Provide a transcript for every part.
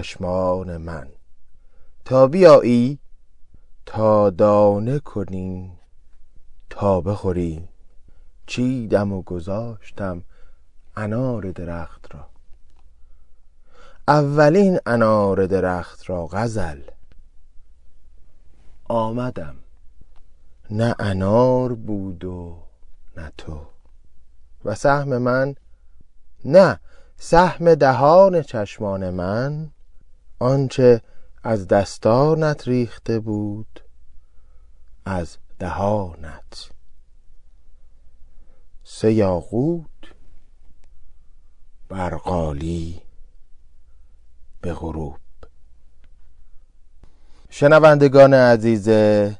چشمان من. تا بیایی تا دانه کنی تا بخوری. چیدم و گذاشتم انار درخت را. اولین انار درخت را غزل. آمدم. نه انار بود و نه تو. و سهم من نه سهم دهان چشمان من آنچه از دستانت ریخته بود از دهانت. سه یاقوت برقالی به غروب. شنوندگان عزیز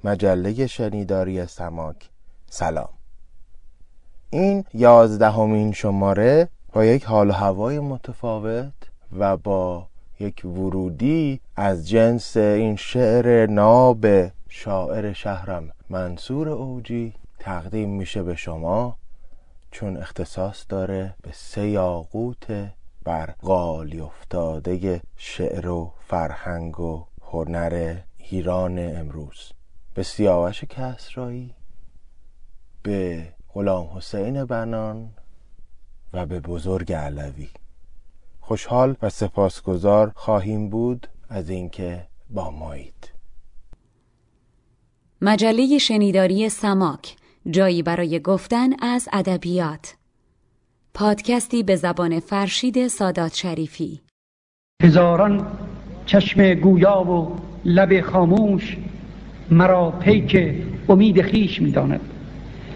مجله شنیداری سماک سلام. این یازدهمین شماره با یک حال و هوای متفاوت و با یک ورودی از جنس این شعر ناب شاعر شهرم منصور اوجی تقدیم میشه به شما چون اختصاص داره به سه یاقوت بر قالی افتاده شعر و فرهنگ و هنر ایران امروز. به سیاوش کسرایی به غلام حسین بنان و به بزرگ علوی. خوشحال و سپاسگزار خواهیم بود از اینکه با مایید مجله شنیداری سماک جایی برای گفتن از ادبیات. پادکستی به زبان فرشید سادات شریفی. هزاران چشم گویا و لب خاموش مرا پیک امید خیش می‌داند.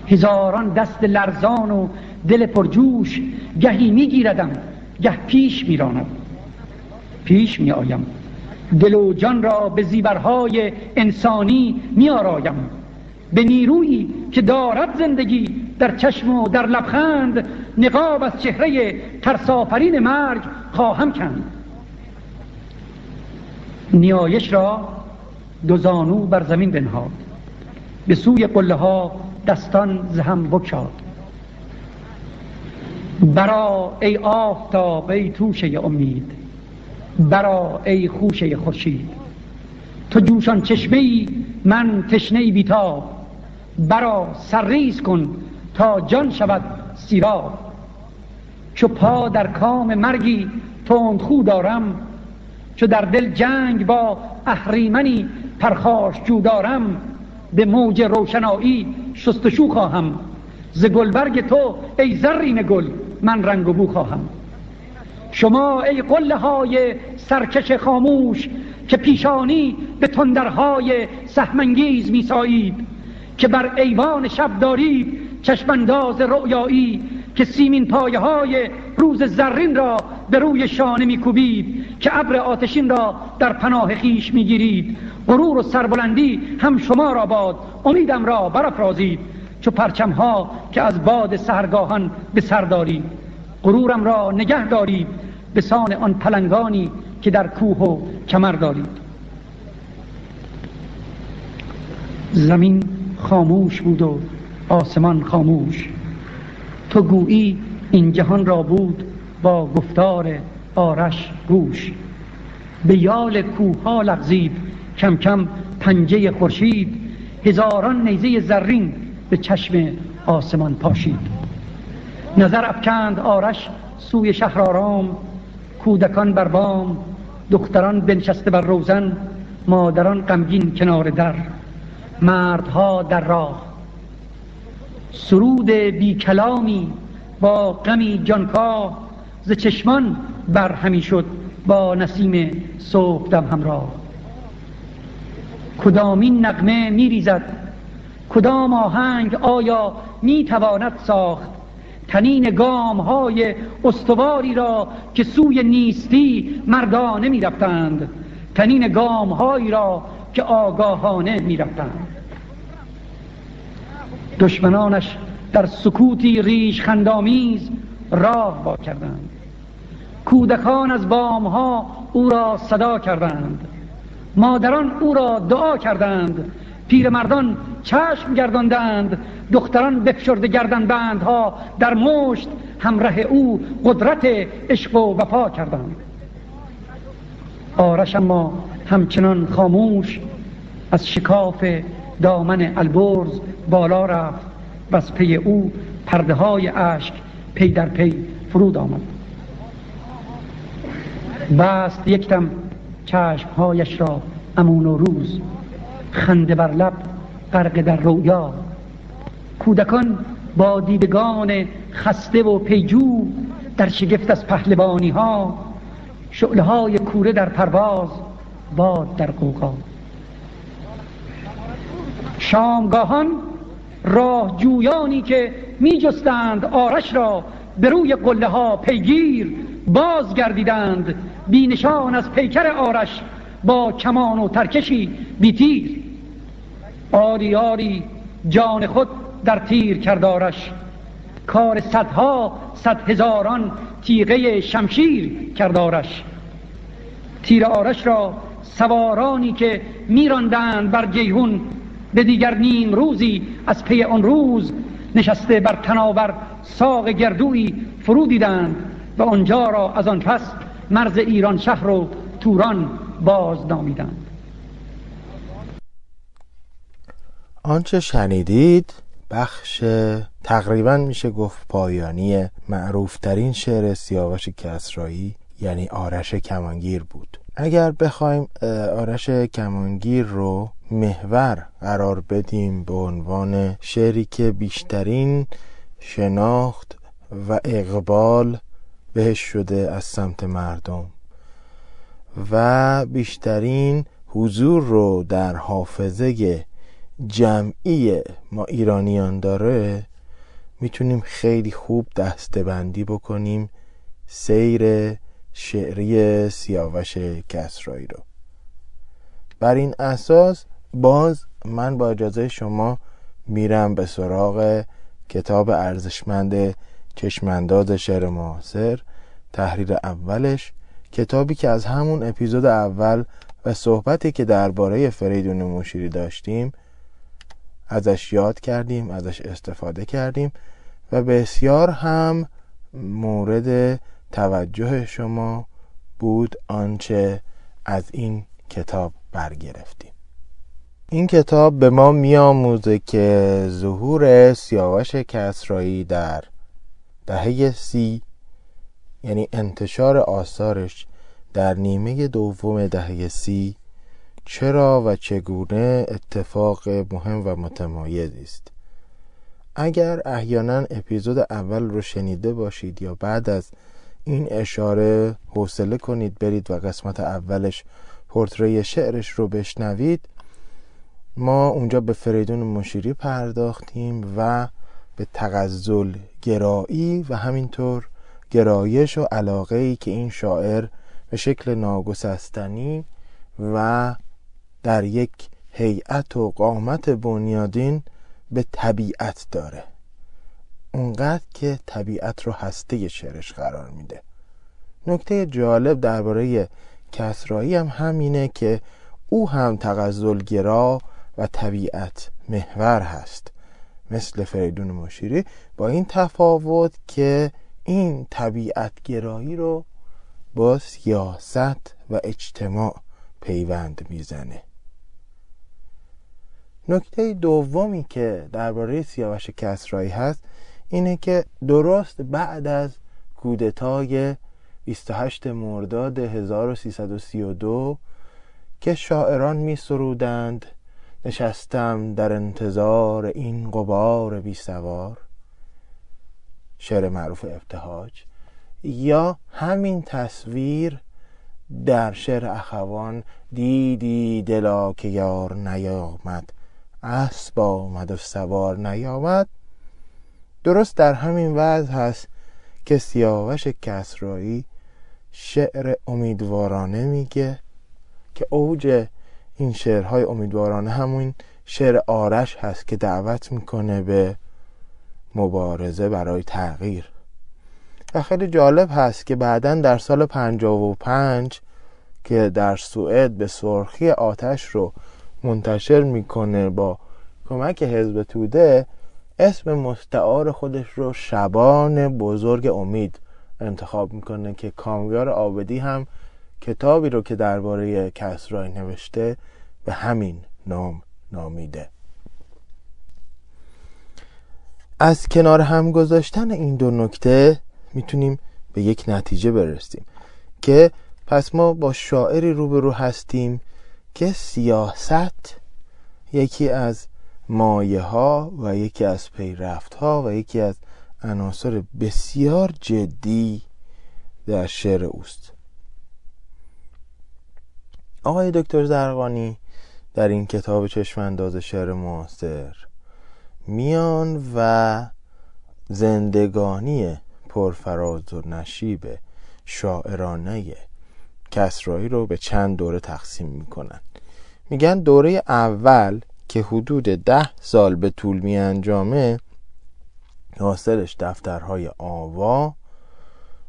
هزاران دست لرزان و دل پرجوش گهی میگیردم. گه پیش میراند پیش میآیم. دل و جان را به زیورهای انسانی میآرایم. به نیرویی که دارد زندگی در چشم و در لبخند نقاب از چهره ترسافرین مرگ خواهم کند. نیایش را دو زانو بر زمین بنهاد. به سوی قله ها دستان زهم بکشاد برا ای آفتاب ای توشه امید. برا ای خوشه خورشید. تو جوشان چشمه ای من تشنه بیتاب. برا سرریز کن تا جان شود سیراب. چو پا در کام مرگی تندخو دارم چو در دل جنگ با اهریمنی پرخاش جو دارم به موج روشنایی شستشو خواهم. ز گلبرگ تو ای زرین گل من رنگ و بو خواهم. شما ای قله های سرکش خاموش که پیشانی به تندرهای سهمنگیز میسایید که بر ایوان شب دارید چشمانداز رؤیایی که سیمین پایه های روز زرین را به روی شانه میکوبید که ابر آتشین را در پناه خیش می‌گیرید. غرور و سربلندی هم شما را باد امیدم را برافرازید. چو پرچم ها که از باد سهرگاهان به سر دارید غرورم را نگه دارید به سان آن پلنگانی که در کوه و کمر دارید زمین خاموش بود و آسمان خاموش. تو گویی این جهان را بود با گفتار آرش گوش. به یال کوها لغزید کم کم پنجه خورشید هزاران نیزه زرین به چشم آسمان پاشید. نظر افکند آرش سوی شهرآرام کودکان بر بام دختران بنشسته بر روزن مادران غمگین کنار در. مردها در راه. سرود بی کلامی با غمی جانکاه ز چشمان بر همی شد با نسیم صبحدم همراه. کدامین نغمه میریزد کدام آهنگ آیا می‌تواند ساخت؟ تنین گام های استواری را که سوی نیستی مردانه می‌رفتند. تنین گام هایی را که آگاهانه می‌رفتند. دشمنانش در سکوتی ریش خندامیز راه با کردند. کودکان از بامها او را صدا کردند. مادران او را دعا کردند. پیرمردان چشم گرداندند. دختران بفشرده گردن بندها در مشت همراه او قدرت عشق و وفا کردند. آرش اما همچنان خاموش از شکاف دامن البرز بالا رفت و از پی او پرده های اشک پی در پی فرود آمد. بست یک دم چشمهایش را امون و روز خنده بر لب غرق در رویا. کودکان با دیدگان خسته و پیجو در شگفت از پهلوانی ها شعله های کوره در پرواز باد در قوقا شامگاهان راه جویانی که می جستند آرش را به روی قله ها پیگیر بازگردیدند. بینشان از پیکر آرش با کمان و ترکشی بیتیر. آری آری جان خود در تیر کردارش. کار صدها صد هزاران تیغه شمشیر کردارش. تیر آرش را سوارانی که میراندند بر جیهون به دیگر نیم روزی از پی آن روز نشسته بر تناور ساق گردوی فرو دیدند و آنجا را از آن پس مرز ایران شهر و توران باز نامیدند. آنچه شنیدید بخش تقریبا میشه گفت پایانی معروفترین شعر سیاوش کسرایی یعنی آرش کمانگیر بود. اگر بخوایم آرش کمانگیر رو محور قرار بدیم به عنوان شعری که بیشترین شناخت و اقبال بهش شده از سمت مردم و بیشترین حضور رو در حافظه جمعی ما ایرانیان داره می‌تونیم خیلی خوب دسته بندی بکنیم سیر شعری سیاوش کسرایی رو. بر این اساس باز من با اجازه شما میرم به سراغ کتاب ارزشمند چشمانداز شعر معاصر تحریر اولش کتابی که از همون اپیزود اول و صحبتی که درباره فریدون مشیری داشتیم ازش یاد کردیم ازش استفاده کردیم و بسیار هم مورد توجه شما بود آنچه از این کتاب برگرفتیم. این کتاب به ما میآموزه که ظهور سیاوش کسرایی در دهه سی یعنی انتشار آثارش در نیمه دوم دهه سی چرا و چگونه اتفاق مهم و متمایزی است؟ اگر احیانا اپیزود اول رو شنیده باشید یا بعد از این اشاره حوصله کنید برید و قسمت اولش پورتری شعرش رو بشنوید. ما اونجا به فریدون مشیری پرداختیم و به تغزل گرایی و همینطور گرایش و علاقه ای که این شاعر به شکل ناگسستنی و در یک هیئت و قامت بنیادین به طبیعت داره. اونقدر که طبیعت رو هسته شعرش قرار میده. نکته جالب درباره کسرایی هم همینه که او هم تغزلگرا و طبیعت محور هست. مثل فریدون مشیری با این تفاوت که این طبیعت گرایی رو با سیاست و اجتماع پیوند می‌زنه. نکته دومی که درباره سیاوش کسرایی هست اینه که درست بعد از کودتای 28 مرداد 1332 که شاعران می سرودند نشستم در انتظار این قبار بی سوار شعر معروف ابتهاج یا همین تصویر در شعر اخوان دیدی دلا که یار نیامد. اسب آمد و سوار نیامد. درست در همین وضع هست که سیاوش کسرایی شعر امیدوارانه میگه که اوج این شعرهای امیدوارانه همون شعر آرش هست که دعوت می‌کنه به مبارزه برای تغییر. و خیلی جالب هست که بعدا در سال 55 که در سوئد به سرخی آتش رو منتشر می‌کنه با کمک حزب توده اسم مستعار خودش رو شبان بزرگ امید انتخاب می‌کنه که کامیار آبدی هم کتابی رو که درباره کسرای نوشته به همین نام نامیده. از کنار هم گذاشتن این دو نکته می‌تونیم به یک نتیجه برسیم که پس ما با شاعری روبرو هستیم که سیاست یکی از مایه ها و یکی از پیرفت ها و یکی از عناصر بسیار جدی در شعر اوست. آقای دکتر زرقانی در این کتاب چشم انداز شعر معاصر میان و زندگانی پرفراز و نشیب شاعرانه کسرایی رو به چند دوره تقسیم می‌کنن. میگن دوره اول که حدود ده سال به طول می انجامه حاصلش دفترهای آوا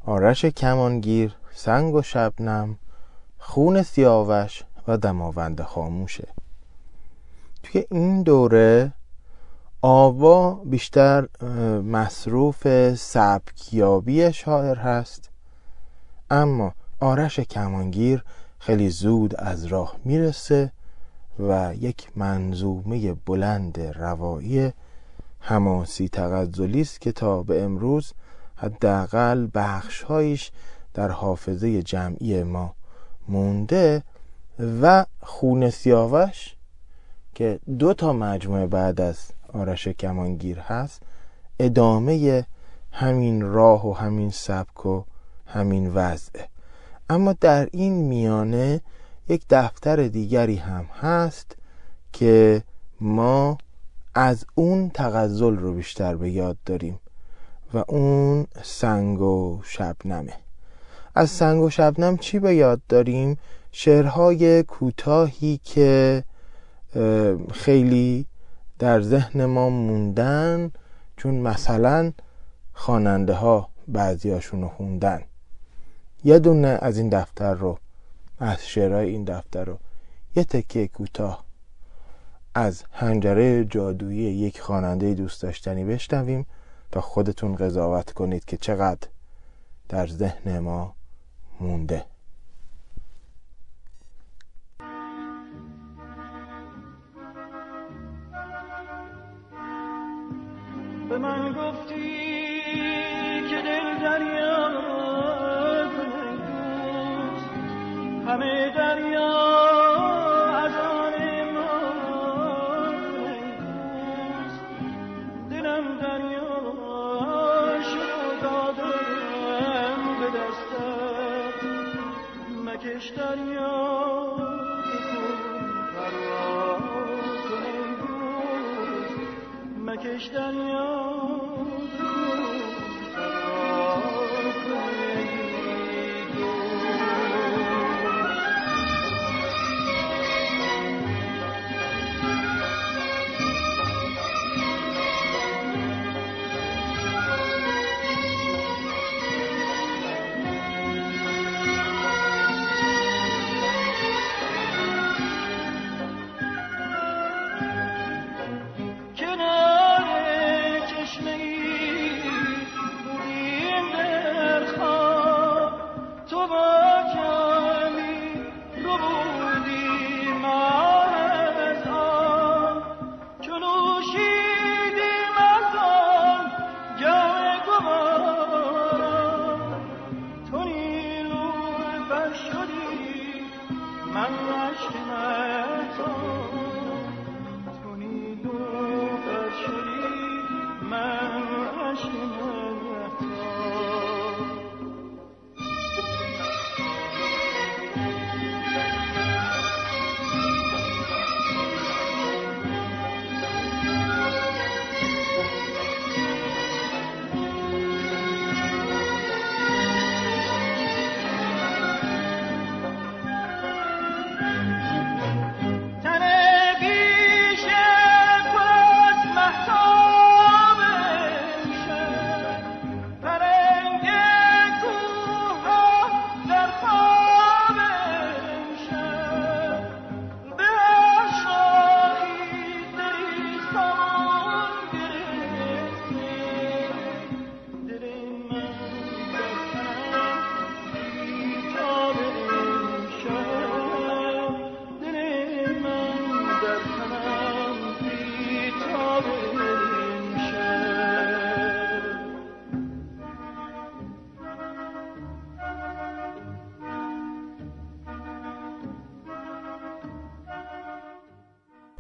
آرش کمانگیر سنگ و شبنم خون سیاوش و دماوند خاموشه. توی این دوره آوا بیشتر مصروف سبکیابی شاعر هست. اما آرش کمانگیر خیلی زود از راه می‌رسه و یک منظومه بلند روایی حماسی تغزلی است که تا به امروز حداقل بخشهایش در حافظه جمعی ما مونده و خون سیاوش که دو تا مجموعه بعد از آرش کمانگیر هست ادامه همین راه و همین سبک و همین وضعه اما در این میانه یک دفتر دیگری هم هست که ما از اون تغزل رو بیشتر به یاد داریم و اون سنگ و شبنمه. از سنگ و شبنم چی به یاد داریم؟ شعرهای کوتاهی که خیلی در ذهن ما موندن چون مثلا خواننده ها بعضیاشون رو خوندن. یه دونه از این دفتر رو از شعرهای این دفتر رو یه تکه کوتاه از هنجره جادویی یک خواننده دوست داشتنی بشنویم تا خودتون قضاوت کنید که چقدر در ذهن ما مونده. به من گفتی همه دریا از آن ما دلم دریا شد دادم به دستت. مکش دریا. مکش دریا.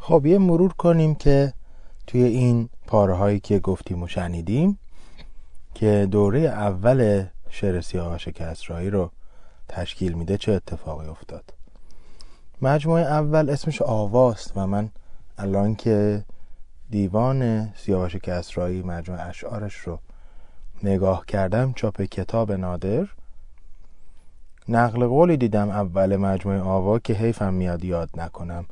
خب یه مرور کنیم که توی این پاره هایی که گفتیم و شنیدیم که دوره اول شعر سیاوش کسرایی رو تشکیل میده چه اتفاقی افتاد؟ مجموعه اول اسمش آواست و من الان که دیوان سیاوش کسرایی مجموعه اشعارش رو نگاه کردم چاپ کتاب نادر. نقل قولی دیدم اول مجموعه آوا که حیفم میاد یاد نکنم.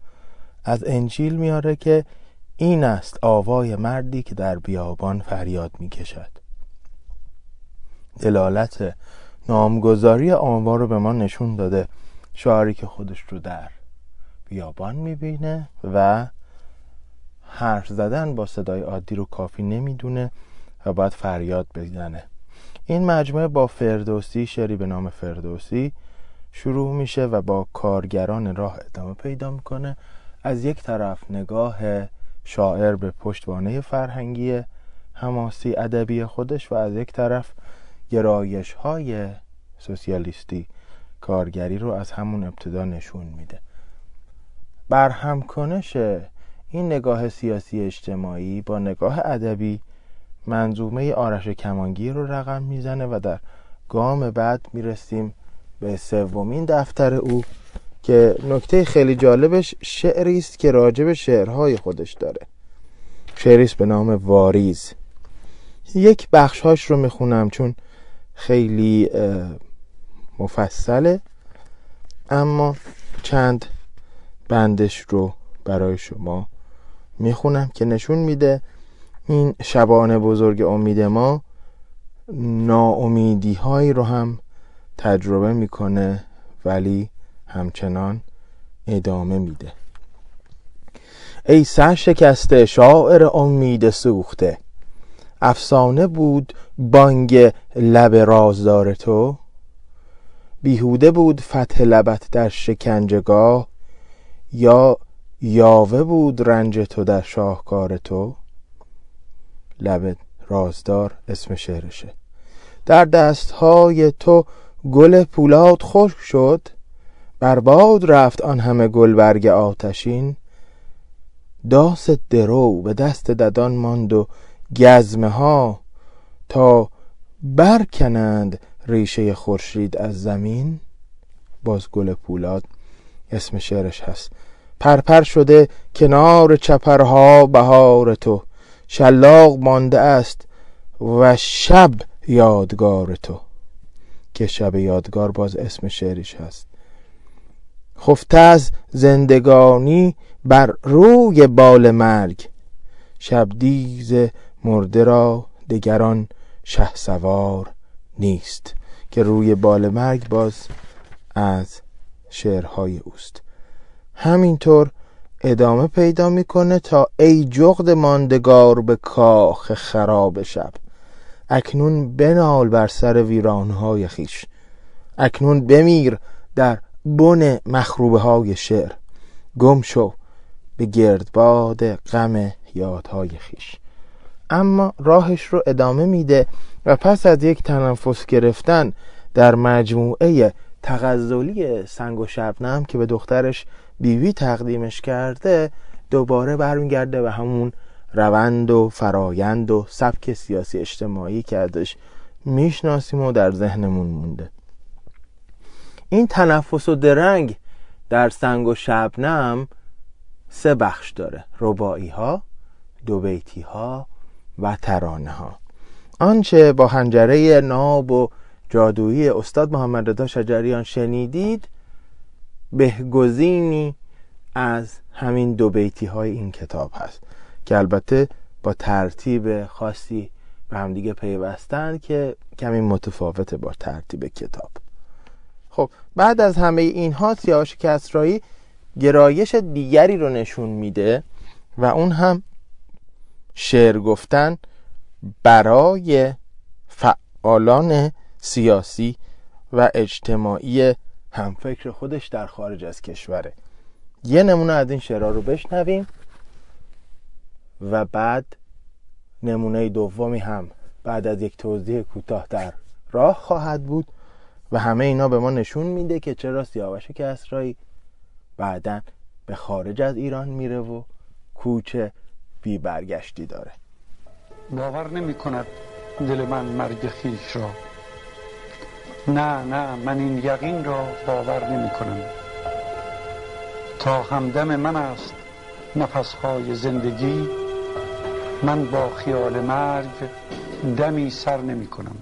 از انجیل میاره که این است آوای مردی که در بیابان فریاد می‌کشد. دلالت نامگذاری آوا رو به ما نشون داده. شعاری که خودش رو در بیابان می‌بینه و حرف زدن با صدای عادی رو کافی نمی‌دونه و باید فریاد بزنه. این مجموعه با فردوسی شعری به نام فردوسی شروع میشه و با کارگران راه ادامه پیدا می‌کنه. از یک طرف نگاه شاعر به پشتوانه فرهنگی حماسی ادبی خودش و از یک طرف گرایش های سوسیالیستی کارگری رو از همون ابتدا نشون میده. برهمکنش این نگاه سیاسی اجتماعی با نگاه ادبی منظومه آرش کمانگیر رو رقم می‌زنه و در گام بعد می‌رسیم به سومین دفتر او. که نکته خیلی جالبش شعری است که راجع به شعرهای خودش داره. شعری به نام واریز. یک بخشهاش رو می‌خونم چون خیلی مفصله اما چند بندش رو برای شما می‌خونم که نشون میده این شبانه بزرگ امید ما ناامیدی هایی رو هم تجربه می‌کنه ولی همچنان ادامه میده. ای سر شکسته شاعر امید سوخته افسانه بود بانگ لب رازدار تو بیهوده بود فتح لبت در شکنجگاه یا یاوه بود رنج تو در شاهکار تو. لب رازدار اسم شعرشه. در دستهای تو گل پولاد خشک شد برباد رفت آن همه گل برگ آتشین. داس درو به دست ددان ماند و گزمه ها تا برکنند ریشه خورشید از زمین. باز گل پولاد اسم شعرش هست. پرپر شده کنار چپرها بهار تو. شلاق مانده است و شب یادگار تو. که شب یادگار باز اسم شعریش هست. خفته از زندگانی بر روی بال مرگ. شب دیز مرده را دگران شه سوار نیست که روی بال مرگ باز از شعرهای اوست. همینطور ادامه پیدا می‌کنه تا ای جغد ماندگار به کاخ خراب شب. اکنون بنال بر سر ویرانهای خیش. اکنون بمیر در بن مخروبه های شعر. گم شو به گردباد غم یادهای خیش. اما راهش رو ادامه میده و پس از یک تنفس گرفتن در مجموعه تغزلی سنگ و شبنم که به دخترش بیوی تقدیمش کرده دوباره برمیگرده و همون روند و فرایند و سبک سیاسی اجتماعی که ازش می‌شناسیم و در ذهنمون مونده. این تنفس و درنگ در سنگ و شبنم سه بخش داره. ربایی ها دو بیتی ها و ترانه ها آنچه با هنجره ناب و جادویی استاد محمد رضا شجریان شنیدید بهگزینی از همین دو بیتی های این کتاب هست که البته با ترتیب خاصی به همدیگه پیوستن که کمی متفاوته با ترتیب کتاب. خب بعد از همه اینها سیاوش کسرایی گرایش دیگری رو نشون میده و اون هم شعر گفتن برای فعالان سیاسی و اجتماعی همفکر خودش در خارج از کشوره. یه نمونه از این شعرها رو بشنویم و بعد نمونه دومی هم بعد از یک توضیح کوتاه در راه خواهد بود. و همه اینا به ما نشون میده که چرا سیاوش کسرایی بعدا به خارج از ایران میره و کوچه بی برگشتی داره. باور نمی کند دل من مرگ خیش را. نه نه من این یقین را باور نمی کنم تا همدم من است نفسهای زندگی من با خیال مرگ دمی سر نمی کنم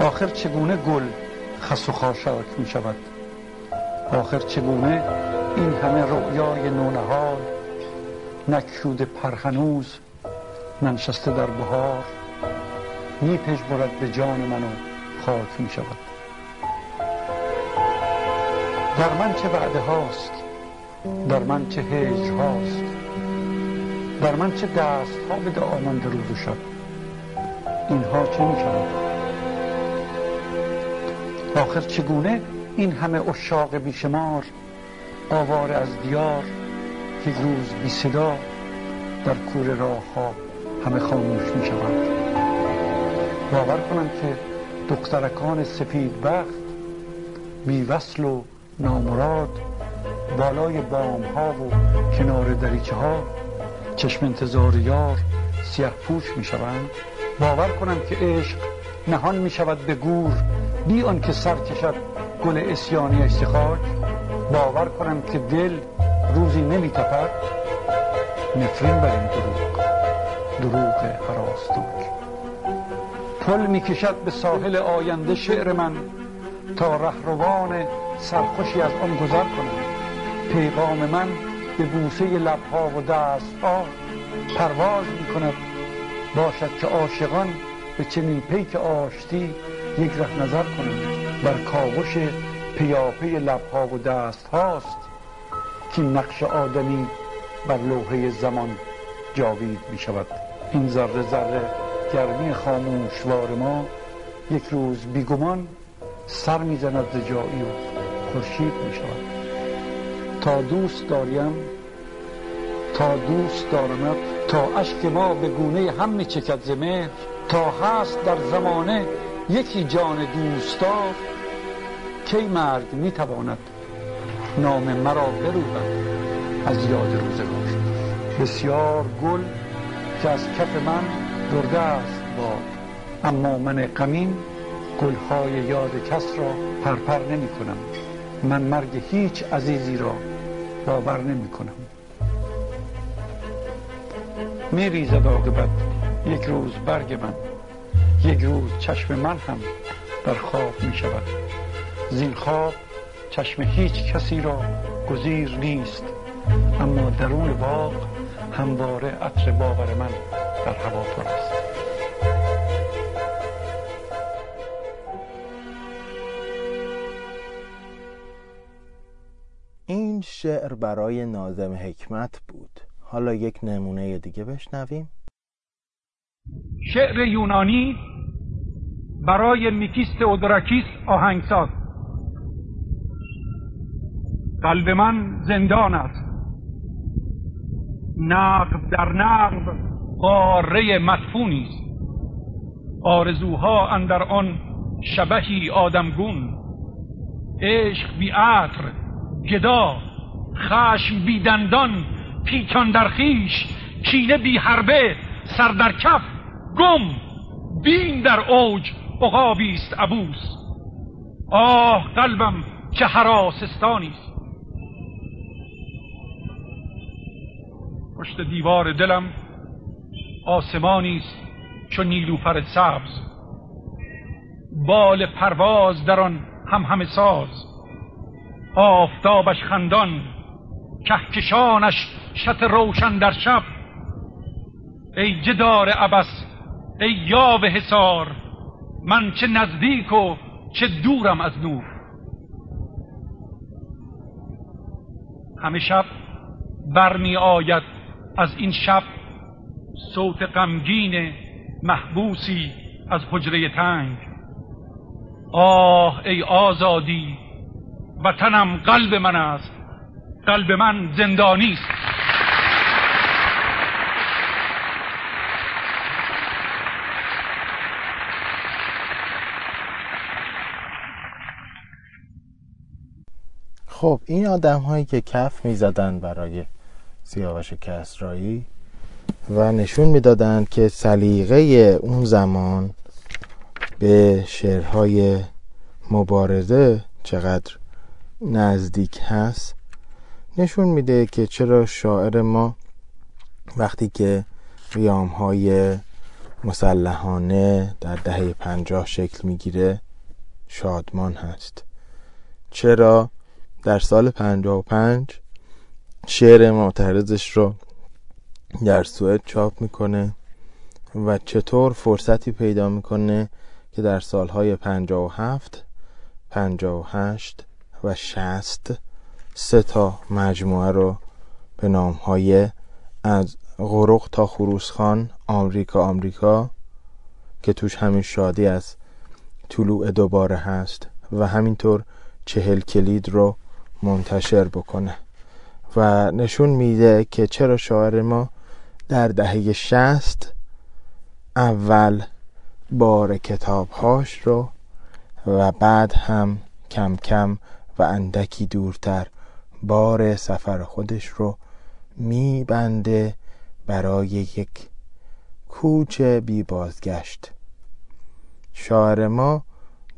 آخر چگونه گل خس و خاشاک می شود؟ آخر چگونه این همه رؤیای نونهال نکشود پرهنوز ننشسته در بهار می برد به جان من و خاک می شود. در من چه وعده هاست؟ در من چه هجر هاست؟ در من چه دست ها به آمد روز و شب؟ اینها چه می شود؟ آخر چگونه این همه اشاق بیشمار آوار از دیار یک روز بی صدا در کور راه ها همه خاموش می شود باور کنم که دخترکان سفید بخت بی وصل و نامراد بالای بام ها و کنار دریچه ها چشم انتظار یار سیه پوش می شوند باور کنم که عشق نهان می شود به گور بی آنکه سر کشد گل اسیانی خاک باور کنم که دل روزی نمی تپد. نفرین بر این دروغ. دروغ حراستوک پل می کشد به ساحل آینده شعر من تا رهروان سرخوشی از آن گذر کنم. پیغام من به بوسه لبها و دستها پرواز می کند. باشد که عاشقان به چنین پیک آشتی یک ره نظر کنند بر کاوش پیاپی لبها و دست هاست که نقش آدمی بر لوحه زمان جاوید می شود این ذره ذره گرمی خاموشوار ما یک روز بیگمان سر می‌زند ز جایی و خورشید می شود تا دوست داریم تا دوست دارمت تا اشک ما به گونه هم می چکد ز تا هست در زمانه یکی جان دوستدار کی مرگ می تواند نام مرا بروبد از یاد روزگار. بسیار گل که از کف من برده است باد. اما من غمین گلهای یاد کس را پرپر نمی کنم. من مرگ هیچ عزیزی را باور نمی کنم. می ریزد یک روز برگ من. یک روز چشم من هم در خواب می شود. زین خواب چشم هیچ کسی را گزیر نیست. اما درون باغ همواره عطر باور من در هوا پر است. این شعر برای نازم حکمت بود. حالا یک نمونه دیگه بشنویم. شعر یونانی برای میکیست اودراکیس آهنگساز. قلب من زندان است. نقب در نقب قاره مدفونی است. آرزوها اندر آن شبهی آدمگون. عشق بی عطر گدا خشم بی دندان پیچان در خیش کینه بی حربه سر در کف گم بین در اوج. عقابی است عبوس. آه قلبم چه حراسستانی است. پشت دیوار دلم آسمانی است چو نیلوفر سبز. بال پرواز در آن هم همه ساز. آفتابش خندان کهکشانش شط روشن در شب. ای جدار عبس ای یاو حسار من چه نزدیک و چه دورم از نور. همه شب برمی آید از این شب صوت غمگین محبوسی از حجره تنگ. آه ای آزادی وطنم قلب من است قلب من زندانی است. خب این آدم هایی که کف می زدن برای سیاوش کسرایی و نشون می‌دادند که سلیقه اون زمان به شعرهای مبارزه چقدر نزدیک هست نشون میده که چرا شاعر ما وقتی که قیام های مسلحانه در دهه پنجاه شکل می‌گیره شادمان هست. چرا؟ در سال پنجاه و پنج شعر معترضش رو در سوئد چاپ می‌کنه و چطور فرصتی پیدا می‌کنه که در سالهای پنجاه و هفت پنجاه و هشت و شست سه تا مجموعه رو به نام های از غرق تا خروسخان آمریکا آمریکا که توش همین شادی از طلوع دوباره هست و همینطور چهل کلید رو منتشر بکنه. و نشون میده که چرا شاعر ما در دهه شست اول بار کتابهاش رو و بعد هم کم کم و اندکی دورتر بار سفر خودش رو میبنده برای یک کوچ بی بازگشت. شاعر ما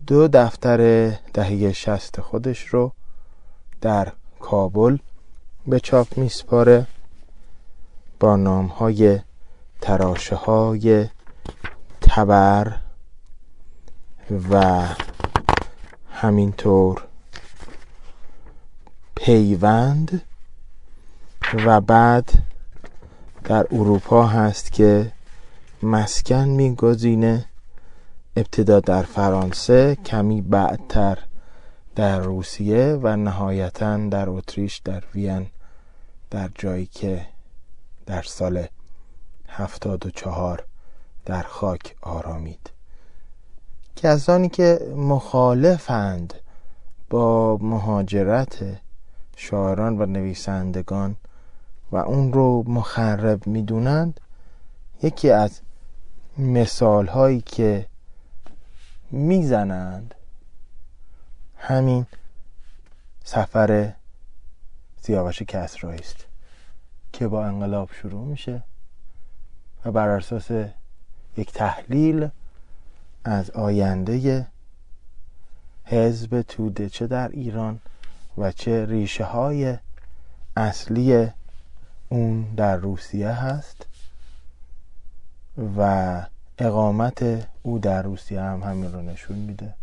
دو دفتر دهه شست خودش رو در کابل به چاپ میسپاره با نام های تراشه های تبر و همینطور پیوند و بعد در اروپا هست که مسکن میگزینه ابتدا در فرانسه کمی بعدتر در روسیه و نهایتا در اتریش در وین در جایی که در سال هفتاد و چهار در خاک آرامید. کسانی که مخالفند با مهاجرت شاعران و نویسندگان و اون رو مخرب می‌دونند یکی از مثال هایی که می‌زنند همین سفر سیاوش کسرایی است که با انقلاب شروع میشه و بر اساس یک تحلیل از آینده حزب توده چه در ایران و چه ریشه های اصلی اون در روسیه هست و اقامت او در روسیه هم همین رو نشون میده.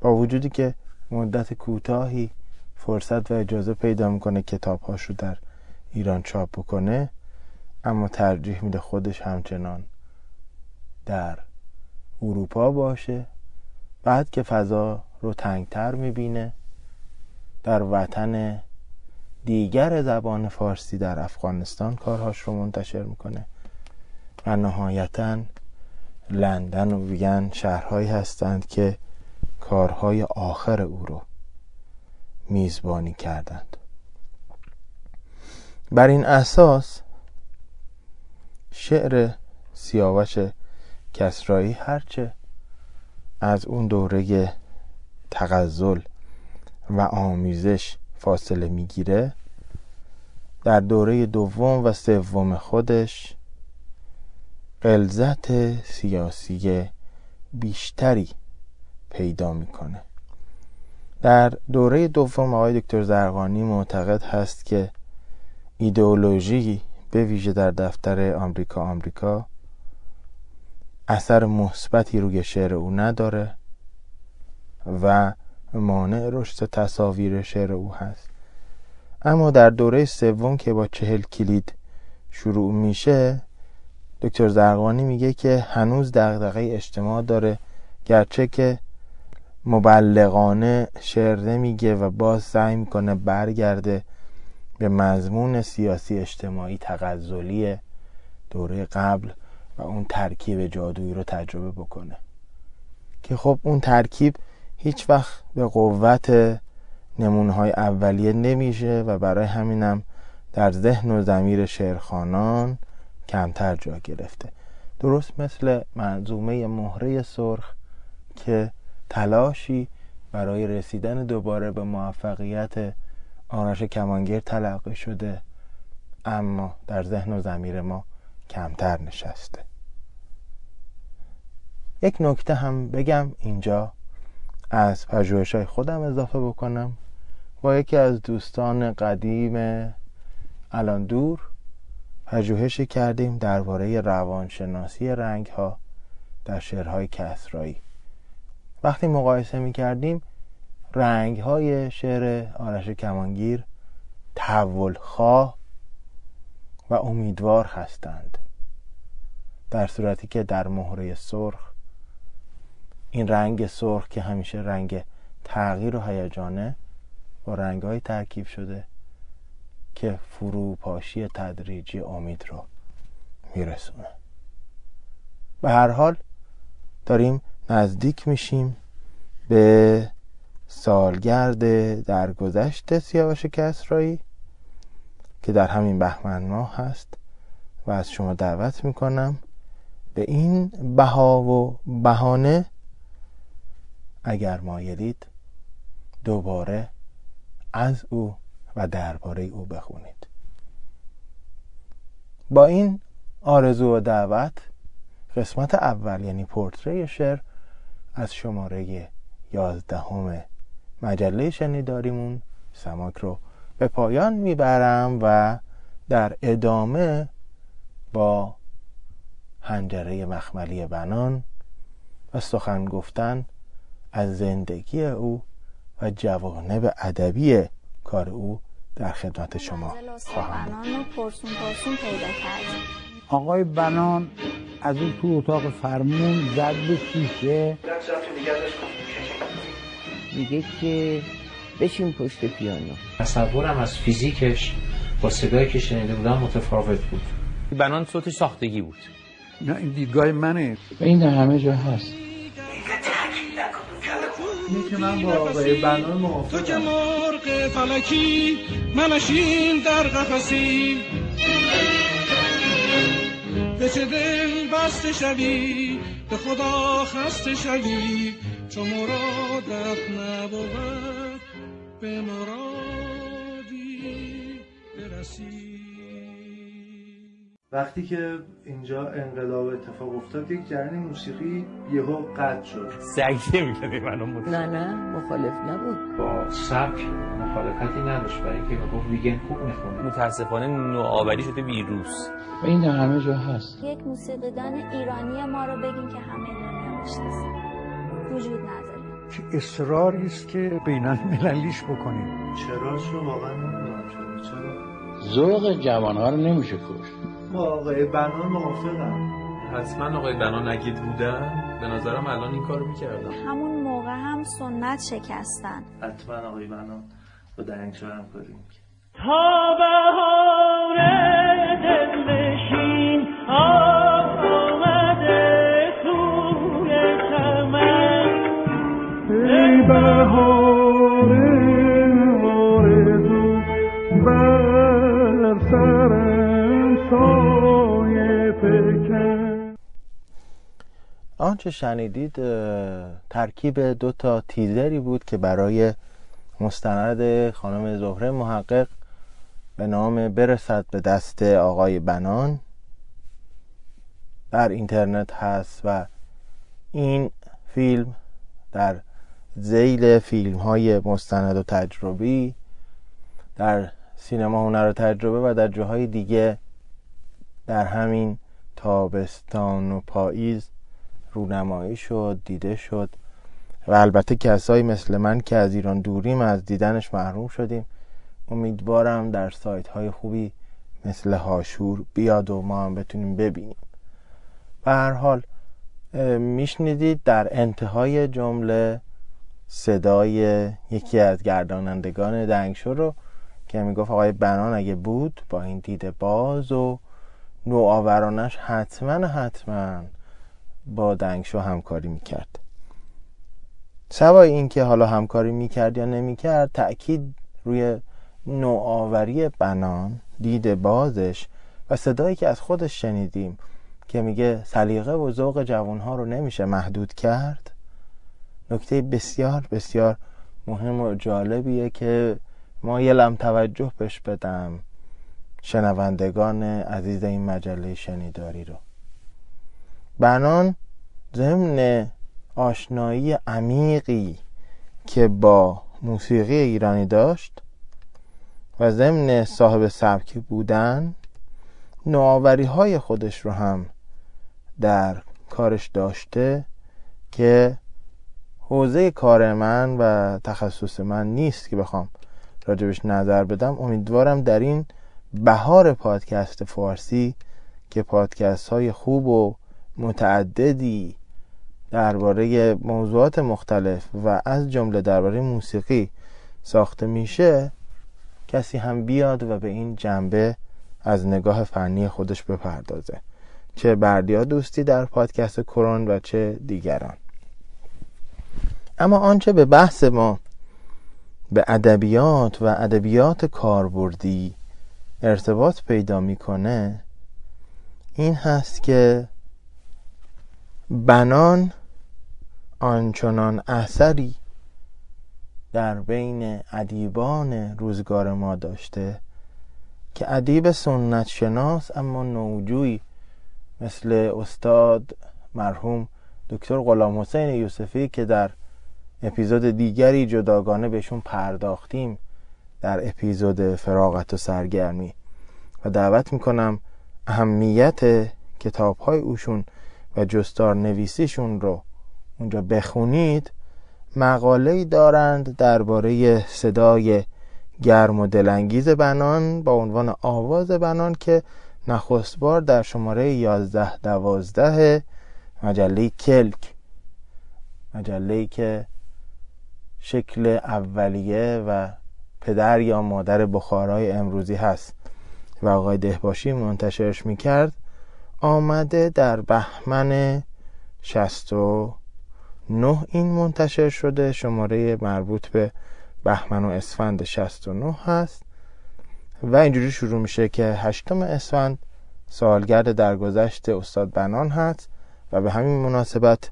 با وجودی که مدت کوتاهی فرصت و اجازه پیدا می‌کنه کتابهاش رو در ایران چاپ بکنه اما ترجیح میده خودش همچنان در اروپا باشه. بعد که فضا رو تنگتر می‌بینه در وطن دیگر زبان فارسی در افغانستان کارهاش رو منتشر می‌کنه و نهایتا لندن و وین شهرهایی هستند که کارهای آخر او رو میزبانی کردند. بر این اساس شعر سیاوش کسرایی هرچه از اون دوره تغزل و آمیزش فاصله می‌گیره در دوره دوم و سوم خودش قلزت سیاسی بیشتری پیدا می‌کنه. در دوره دوم آقای دکتر زرقانی معتقد هست که ایدئولوژی به ویژه در دفتر آمریکا آمریکا اثر مثبتی روی شعر او نداره و مانع رشد تصاویر شعر او هست. اما در دوره سوم که با چهل کلید شروع میشه دکتر زرقانی میگه که هنوز دغدغه اجتماع داره گرچه که مبلغانه شعر نمیگه و باز سعی می‌کنه برگرده به مضمون سیاسی اجتماعی تغزلی دوره قبل و اون ترکیب جادویی رو تجربه بکنه. که خب اون ترکیب هیچ وقت به قوت نمونه های اولیه نمیشه و برای همینم در ذهن و زمیر شعرخانان کمتر جا گرفته. درست مثل منظومه مهره سرخ که تلاشی برای رسیدن دوباره به موفقیت آرش کمانگیر تلقی شده اما در ذهن و زمیر ما کمتر نشسته. یک نکته هم بگم اینجا از پژوهش های خودم اضافه بکنم. با یکی از دوستان قدیم الان دور پژوهشی کردیم درباره روانشناسی رنگ ها در شعرهای کسرایی. وقتی مقایسه می کردیم رنگ های شعر آرش کمانگیر تحول خواه و امیدوار هستند. در صورتی که در مهره سرخ این رنگ سرخ که همیشه رنگ تغییر و هیجانه با رنگ های ترکیب شده که فروپاشی تدریجی امید رو میرسونه. به هر حال داریم نزدیک میشیم به سالگرد درگذشت سیاوش کسرایی که در همین بهمن ماه هست و از شما دعوت می‌کنم به این بها و بهانه اگر مایلید دوباره از او و درباره او بخونید. با این آرزو و دعوت قسمت اول یعنی پورتری شعر از شماره یازدهم مجله شنیداریمون سماک رو به پایان می‌برم و در ادامه با هنجره مخملی بنان و سخن گفتن از زندگی او و جوانب ادبی کار او در خدمت شما خواهم بنان پرسون پرسون پیدا کردیم. آقای بنان از اون تو اتاق فرمون زد به شیشه. میگه که بشین پشت پیانو. تصورم از فیزیکش با صدایی که شنیده بودم متفاوت بود. بنان صوتش ساختگی بود. نه این دیدگاه منه. و این در همه جا هست. تو که مرغ فلکی منشین در قفسی به چه دل بسته شوی به خدا خسته شوی چو مرادت نبود به مرادی برسی. وقتی که اینجا انقلاب اتفاق افتاد یک جریان موسیقی یهو قطع شد. سگ نمی‌کنه منو. نه نه مخالف نبود. با سبک مخالفتی نداشت. برای اینکه می‌گفت ویگن خوب می‌خونه متاسفانه نوآوری شده ویروس و این در همه جا هست. یک موسیقیدان ایرانی ما رو بگیم که همه دنیا می‌شناسن وجود نداره. که اصراری است که بین المللیش بکنیم. چرا شو واقعا نمی‌دونم چرا چرا؟ ذوق جوانها رو نمیشه کشت. با آقای بنان موافقم حتما آقای بنان اگه بودن به نظرم الان این کارو می‌کردم. همون موقع هم سنت شکستن. حتما آقای بنان با دنگشو هم کنیم تا بهار دلنشین آمده آنچه شنیدید ترکیب دو تا تیزری بود که برای مستند خانم زهره محقق به نام برسد به دست آقای بنان. در اینترنت هست و این فیلم در زیل فیلم های مستند و تجربی در سینما هنر و تجربه و در جاهای دیگه در همین تابستان و پاییز رونمایی شد دیده شد و البته کسایی مثل من که از ایران دوریم از دیدنش محروم شدیم. امیدوارم در سایت های خوبی مثل هاشور بیاد و ما هم بتونیم ببینیم. به هر حال میشنیدید در انتهای جمله صدای یکی از گردانندگان دنگشو رو که می‌گفت آقای بنان اگه بود با این دید باز و نوآورانش حتما حتما با دنگشو همکاری می‌کرد. سوای اینکه حالا همکاری می‌کرد یا نمی‌کرد تأکید روی نوآوری بنان دید بازش و صدایی که از خودش شنیدیم که میگه سلیقه و ذوق جوانها رو نمیشه محدود کرد. نکته بسیار بسیار مهم و جالبیه که ما یه لم توجه بهش بدم. شنوندگان عزیز این مجله شنیداری رو. بنان ضمن آشنایی عمیقی که با موسیقی ایرانی داشت و ضمن صاحب سبکی بودن نوآوری های خودش رو هم در کارش داشته که حوزه کار من و تخصص من نیست که بخوام راجبش نظر بدم. امیدوارم در این بهار پادکست فارسی که پادکست های خوب و متعددی درباره موضوعات مختلف و از جمله درباره موسیقی ساخته میشه کسی هم بیاد و به این جنبه از نگاه فنی خودش بپردازه. چه بردیا دوستی در پادکست کرون و چه دیگران. اما آنچه به بحث ما به ادبیات و ادبیات کاربردی ارتباط پیدا می‌کنه این هست که بنان آنچنان اثری در بین ادیبان روزگار ما داشته که ادیب سنت شناس اما نوجوی مثل استاد مرحوم دکتر غلام حسین یوسفی که در اپیزود دیگری جداگانه بهشون پرداختیم در اپیزود فراغت و سرگرمی. و دعوت می‌کنم اهمیت کتاب های اوشون و جستار نویسیشون رو. اونجا بخونید. مقاله دارند درباره صدای گرم و دلانگیز بنان با عنوان آواز بنان که نخست بار در شماره 11 دوازده مجله کلک. مجله که شکل اولیه و پدر یا مادر بخارای امروزی هست. و آقای دهباشی منتشرش می‌کرد. آمده در بهمن 69 این منتشر شده. شماره مربوط به بهمن و اسفند 69 هست. و اینجوری شروع میشه که هشتم اسفند سالگرد درگذشت استاد بنان هست. و به همین مناسبت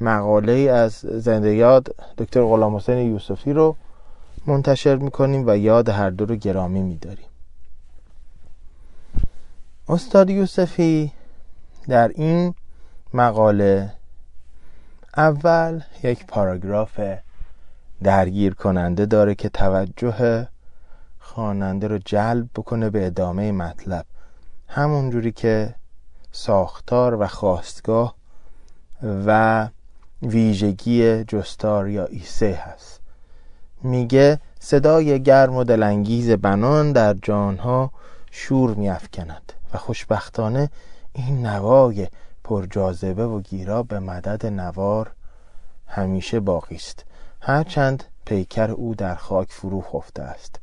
مقاله از زنده یاد دکتر غلام حسین یوسفی رو منتشر می‌کنیم و یاد هر دو رو گرامی میداریم. استاد یوسفی در این مقاله اول یک پاراگراف درگیر کننده داره که توجه خواننده رو جلب بکنه به ادامه مطلب. همون جوری که ساختار و خواستگاه و ویژگی جستار یا ایسه هست. میگه صدای گرم و دلانگیز بنان در جانها شور میافکند و خوشبختانه این نوای پرجاذبه و گیرا به مدد نوار همیشه باقی است. هرچند پیکر او در خاک فرو خفته است.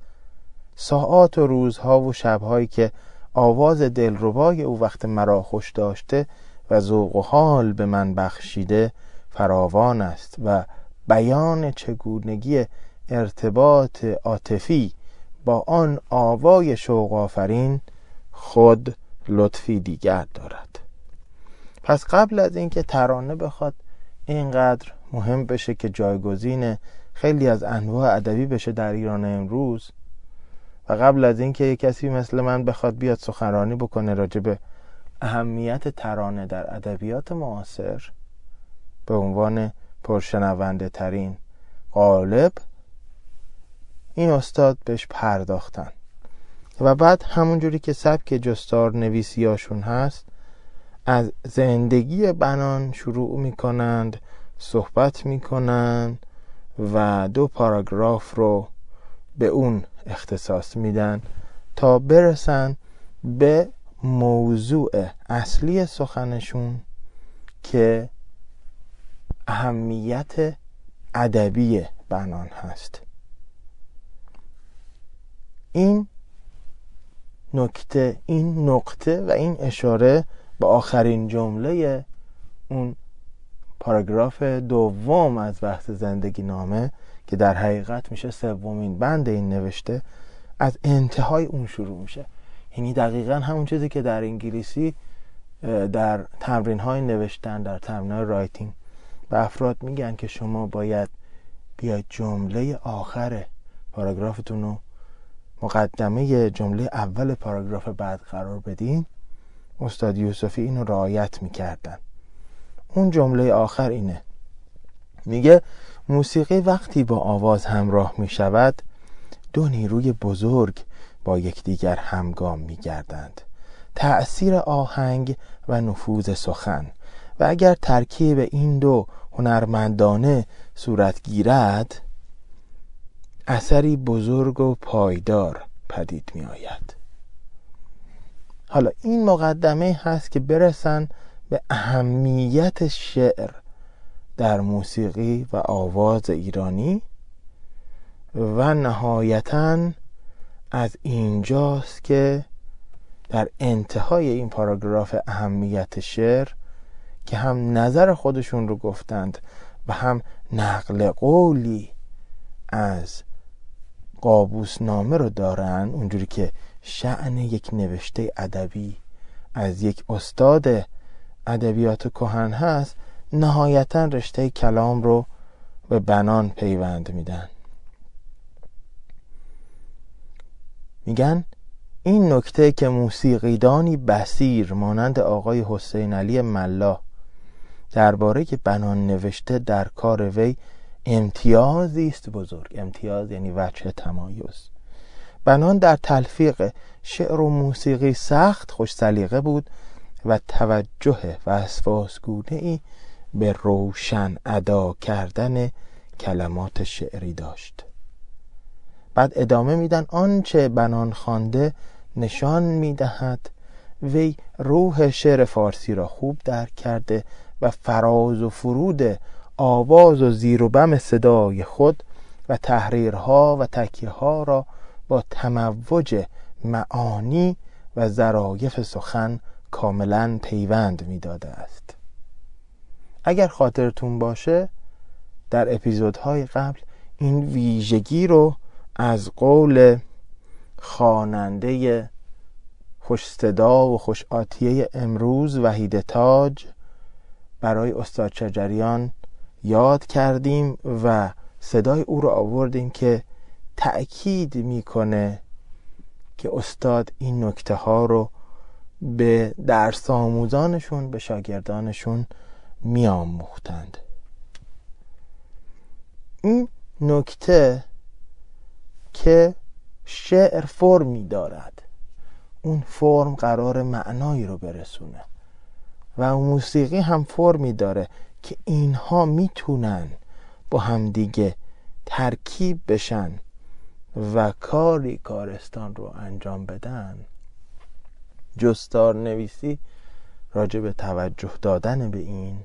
ساعات و روزها و شبهایی که آواز دلربای او وقت مرا خوش داشته و ذوق و حال به من بخشیده فراوان است و بیان چگونگی ارتباط عاطفی با آن آوای شوق آفرین خود لطفی دیگر دارد. پس قبل از اینکه ترانه بخواد اینقدر مهم بشه که جایگزین خیلی از انواع ادبی بشه در ایران امروز و قبل از اینکه یک کسی مثل من بخواد بیاد سخنرانی بکنه راجع به اهمیت ترانه در ادبیات معاصر به عنوان پرشنونده ترین قالب این استاد بهش پرداختن. و بعد همونجوری که سبک جستار نویسیاشون هست از زندگی بنان شروع می‌کنند صحبت می‌کنند و دو پاراگراف رو به اون اختصاص میدن تا برسن به موضوع اصلی سخنشون که اهمیت ادبی بنان هست. این نکته این نقطه و این اشاره به آخرین جمله اون پاراگراف دوم از بحث زندگی نامه که در حقیقت میشه سومین بند این نوشته از انتهای اون شروع میشه. یعنی دقیقا همون چیزی که در انگلیسی در تمرین های نوشتن در تمرین های writing به افراد میگن که شما باید بیاید جمله آخر پاراگرافتون رو مقدمه جمله اول پاراگراف بعد قرار بدین. استاد یوسفی اینو رعایت می‌کردن. اون جمله آخر اینه. میگه موسیقی وقتی با آواز همراه می‌شود دو نیروی بزرگ با یکدیگر همگام میگردند. تأثیر آهنگ و نفوذ سخن. و اگر ترکیب این دو هنرمندانه صورت گیرد اثری بزرگ و پایدار پدید می آید حالا این مقدمه هست که برسن به اهمیت شعر در موسیقی و آواز ایرانی و نهایتا از اینجاست که در انتهای این پاراگراف اهمیت شعر که هم نظر خودشون رو گفتند و هم نقل قولی از قابوس نامه رو دارن اونجوری که شعن یک نوشته ادبی از یک استاد ادبیات کهن هست نهایتا رشته کلام رو به بنان پیوند میدن. میگن این نکته که موسیقیدانی بسیر مانند آقای حسین علی ملا درباره که بنان نوشته در کار وی امتیازی است بزرگ. امتیاز یعنی وجه تمایز. بنان در تلفیق شعر و موسیقی سخت خوش سلیقه بود و توجه و گونه ای به روشن ادا کردن کلمات شعری داشت. بعد ادامه میدن آنچه بنان خوانده نشان می‌دهد. وی روح شعر فارسی را خوب درک کرده و فراز و فرود آواز و زیر و بم صدای خود و تحریرها و تکیه ها را با تموج معانی و ظرایف سخن کاملا پیوند می‌داده است. اگر خاطرتون باشه در اپیزودهای قبل این ویژگی رو از قول خواننده خوش صدا و خوش آتیه امروز وحید تاج برای استاد شجریان یاد کردیم و صدای او رو آوردیم که تأکید می‌کنه که استاد این نکته ها رو به درس آموزانشون به شاگردانشون میآموختند. این نکته که شعر فرمی دارد. اون فرم قرار معنایی رو برسونه و موسیقی هم فرمی داره. که اینها می‌تونن با همدیگه ترکیب بشن و کاری کارستان رو انجام بدن. جستار نویسی راجع به توجه دادن به این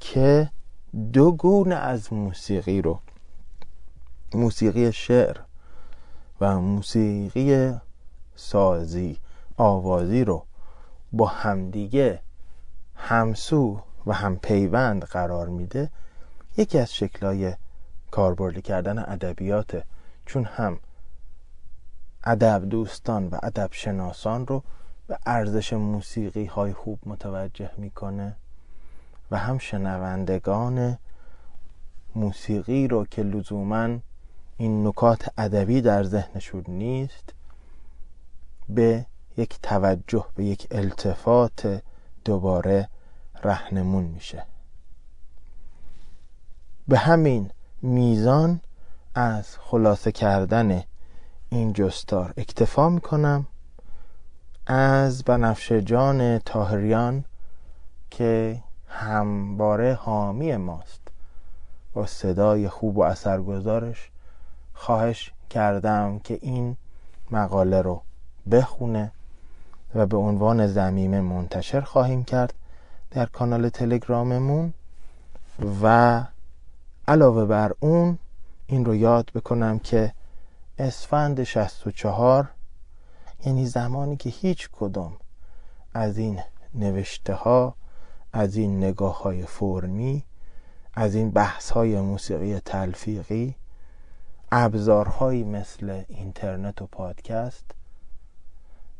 که دو گونه از موسیقی رو موسیقی شعر و موسیقی سازی آوازی رو با همدیگه همسو و هم پیوند قرار میده یکی از شکلهای کاربردی کردن ادبیات چون هم ادب دوستان و ادب شناسان رو به ارزش موسیقی های خوب متوجه می‌کنه و هم شنوندگان موسیقی رو که لزوما این نکات ادبی در ذهنشون نیست به یک توجه به یک التفات دوباره رهنمون میشه. به همین میزان از خلاصه کردن این جستار اکتفا می‌کنم از بنفشه جان تاهریان که همباره حامی ماست. با صدای خوب و اثرگذارش خواهش کردم که این مقاله رو بخونه و به عنوان زمینه منتشر خواهیم کرد. در کانال تلگراممون و علاوه بر اون این رو یاد بکنم که اسفند 64 یعنی زمانی که هیچ کدوم از این نوشته ها از این نگاه های فرمی از این بحث های موسیقی تلفیقی ابزارهایی مثل اینترنت و پادکست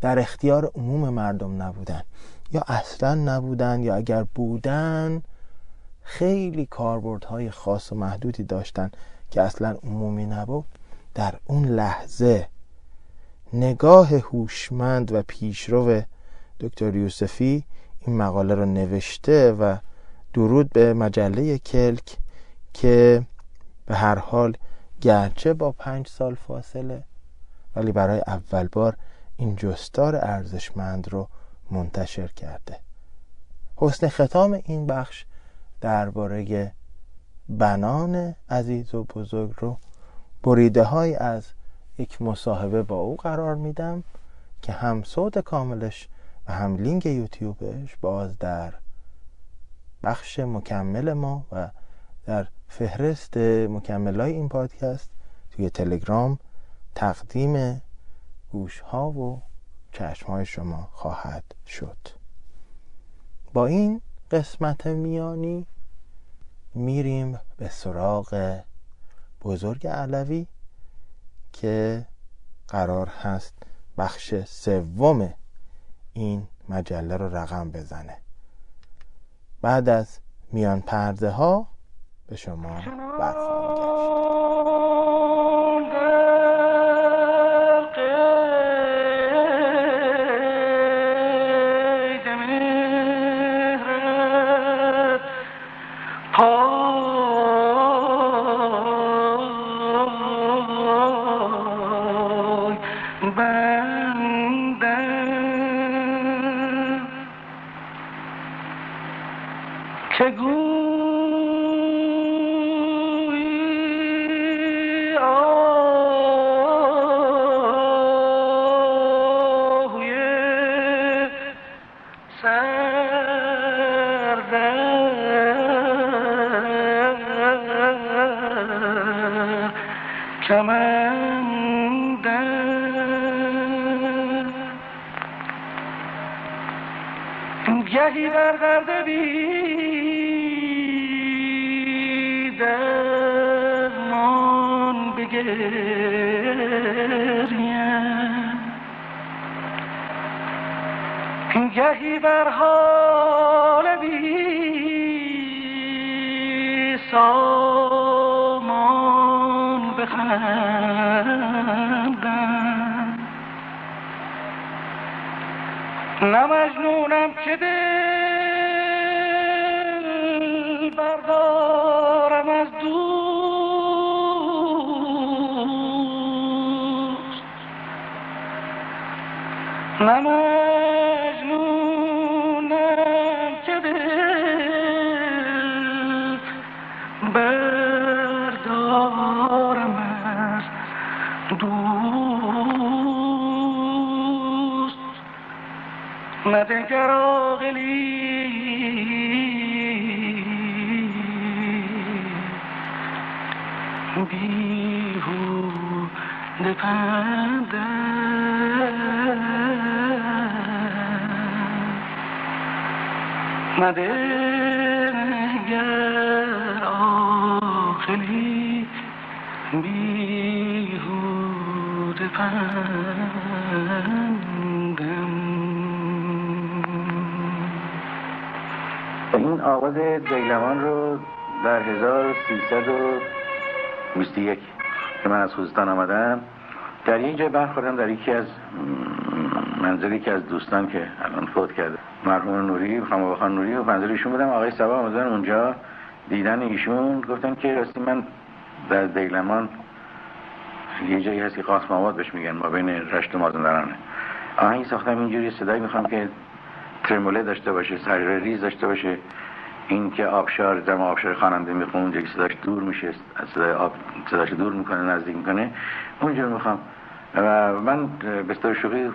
در اختیار عموم مردم نبودن. یا اصلا نبودن یا اگر بودن خیلی کاربردهای خاص و محدودی داشتن که اصلا عمومی نبود. در اون لحظه نگاه هوشمند و پیشرو دکتر یوسفی این مقاله رو نوشته و درود به مجله کلک که به هر حال گرچه با پنج سال فاصله ولی برای اول بار این جستار ارزشمند رو منتشر کرده. حسن ختام این بخش درباره بنان عزیز و بزرگ رو بریده های از یک مصاحبه با او قرار میدم که هم صوت کاملش و هم لینک یوتیوبش باز در بخش مکمل ما و در فهرست مکمل های این پادکست توی تلگرام تقدیم گوش ها و چشم های شما خواهد شد. با این قسمت میانی میریم به سراغ بزرگ علوی که قرار هست بخش سوم این مجله رو رقم بزنه. بعد از میان پرده ها به شما برخواهم که دیلمان رو در 1321 که من از خوزستان آمدم. در جای برخوردم در یکی از م، منزل یکی از دوستان که الان فوت کرده. مرحوم نوری خان نوری و منزل ایشون بودم. آقای سبا آمدن اونجا دیدن ایشون. گفتن که راستی من در دیلمان یه جایی هست که قاسم آباد بهش میگن ما بین رشت و مازندرانه. آهنگ ساختم اینجوری صدایی می‌خوام که ترموله داشته باشه سریع ریز داشته باشه. این که آبشار زم آبشار خواننده اونجا که صداش دور میشه صدای آب صداش دور می‌کنه نزدیک می‌کنه اونجا می‌خوام. و من به طور شوخی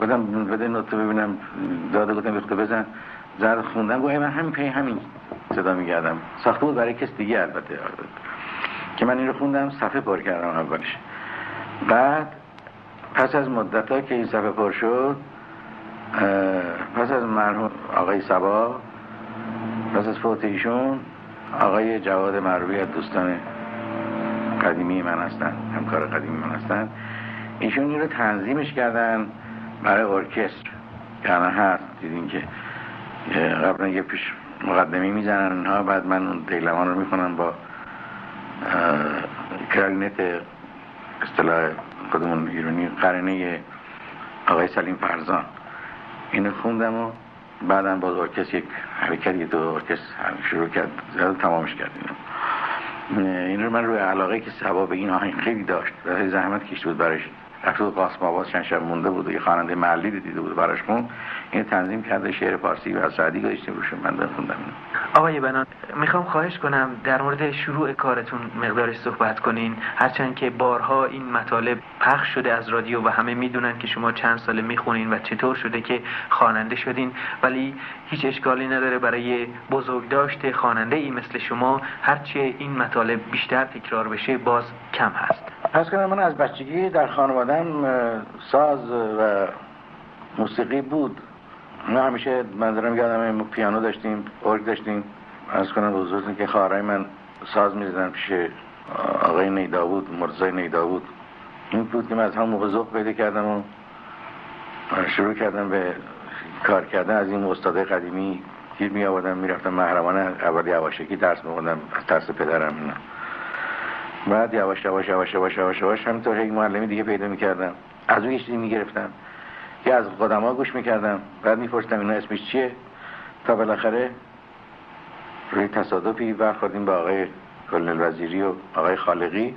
بدم بده نوتو ببینم داده گفتم بخته بزن. زرد خوندم گویا من همین پی همین صدا میگردم ساخته بود برای کس دیگه البته. که من این رو خوندم صفحه پر کردم اولش. بعد پس از مدت ها که این صفحه پر شد پس از مرحوم آقای سبا پس از فوت ایشون آقای جواد مروی از دوستان قدیمی من هستن همکار قدیمی من هستن ایشون این رو تنظیمش کردن برای ارکستر. که الان هست دیدین که قبلا یه پیش مقدمی می‌زنن اینها بعد من اون دیلمان رو می‌کنم با کلارینت اصطلاح خودمون ایرانی قره نی آقای سلیم فرزان. اینو خوندم و بعدم باز ارکست یک حرکتی تو ارکست شروع کرد. زیاد تمامش کردیم این رو من روی علاقه که صبا به این آهنگ خیلی داشت. و زحمت کشیده بود برش رفته قاسم آباد چند شب مونده بود یه خواننده محلی دیده بود براش خون این تنظیم کرده شعر فارسی و از سعدی گذاشتیم روشون. من بخوندم آقای بنان می‌خوام خواهش کنم در مورد شروع کارتون مقدارش صحبت کنین. هرچند که بارها این مطالب پخش شده از رادیو و همه می‌دونن که شما چند ساله می‌خونین و چطور شده که خواننده شدین ولی هیچ اشکالی نداره برای بزرگداشت خواننده ای مثل شما هرچه این مطالب بیشتر تکرار بشه باز کم هست. پس کنم من از بچگی در خانوادم ساز و موسیقی بود. ما همیشه منظرم یادم پیانو داشتیم ارگ داشتیم. از کنم بزرگتون که خواهرای من ساز می‌زدن پیش آقای نیداود مرزای نیداود. این بود که من از هم موقع پیدا کردم و شروع کردم به کار کردن. از این استاد قدیمی گیر می آوردم می‌رفتم محرمان اول یواشکی درس میخوندم از ترس پدرم اینا. بعد یواش یواش یواش یواش یواش یواش همینطور یک معلمی دیگه پیدا می‌کردم از اون چیزی می‌گرفتم که از ها گوش می‌کردم بعد میپرسیدم اینا اسمش چیه؟ تا بالاخره روی تصادفی برخوردیم با آقای کلنل وزیری و آقای خالقی.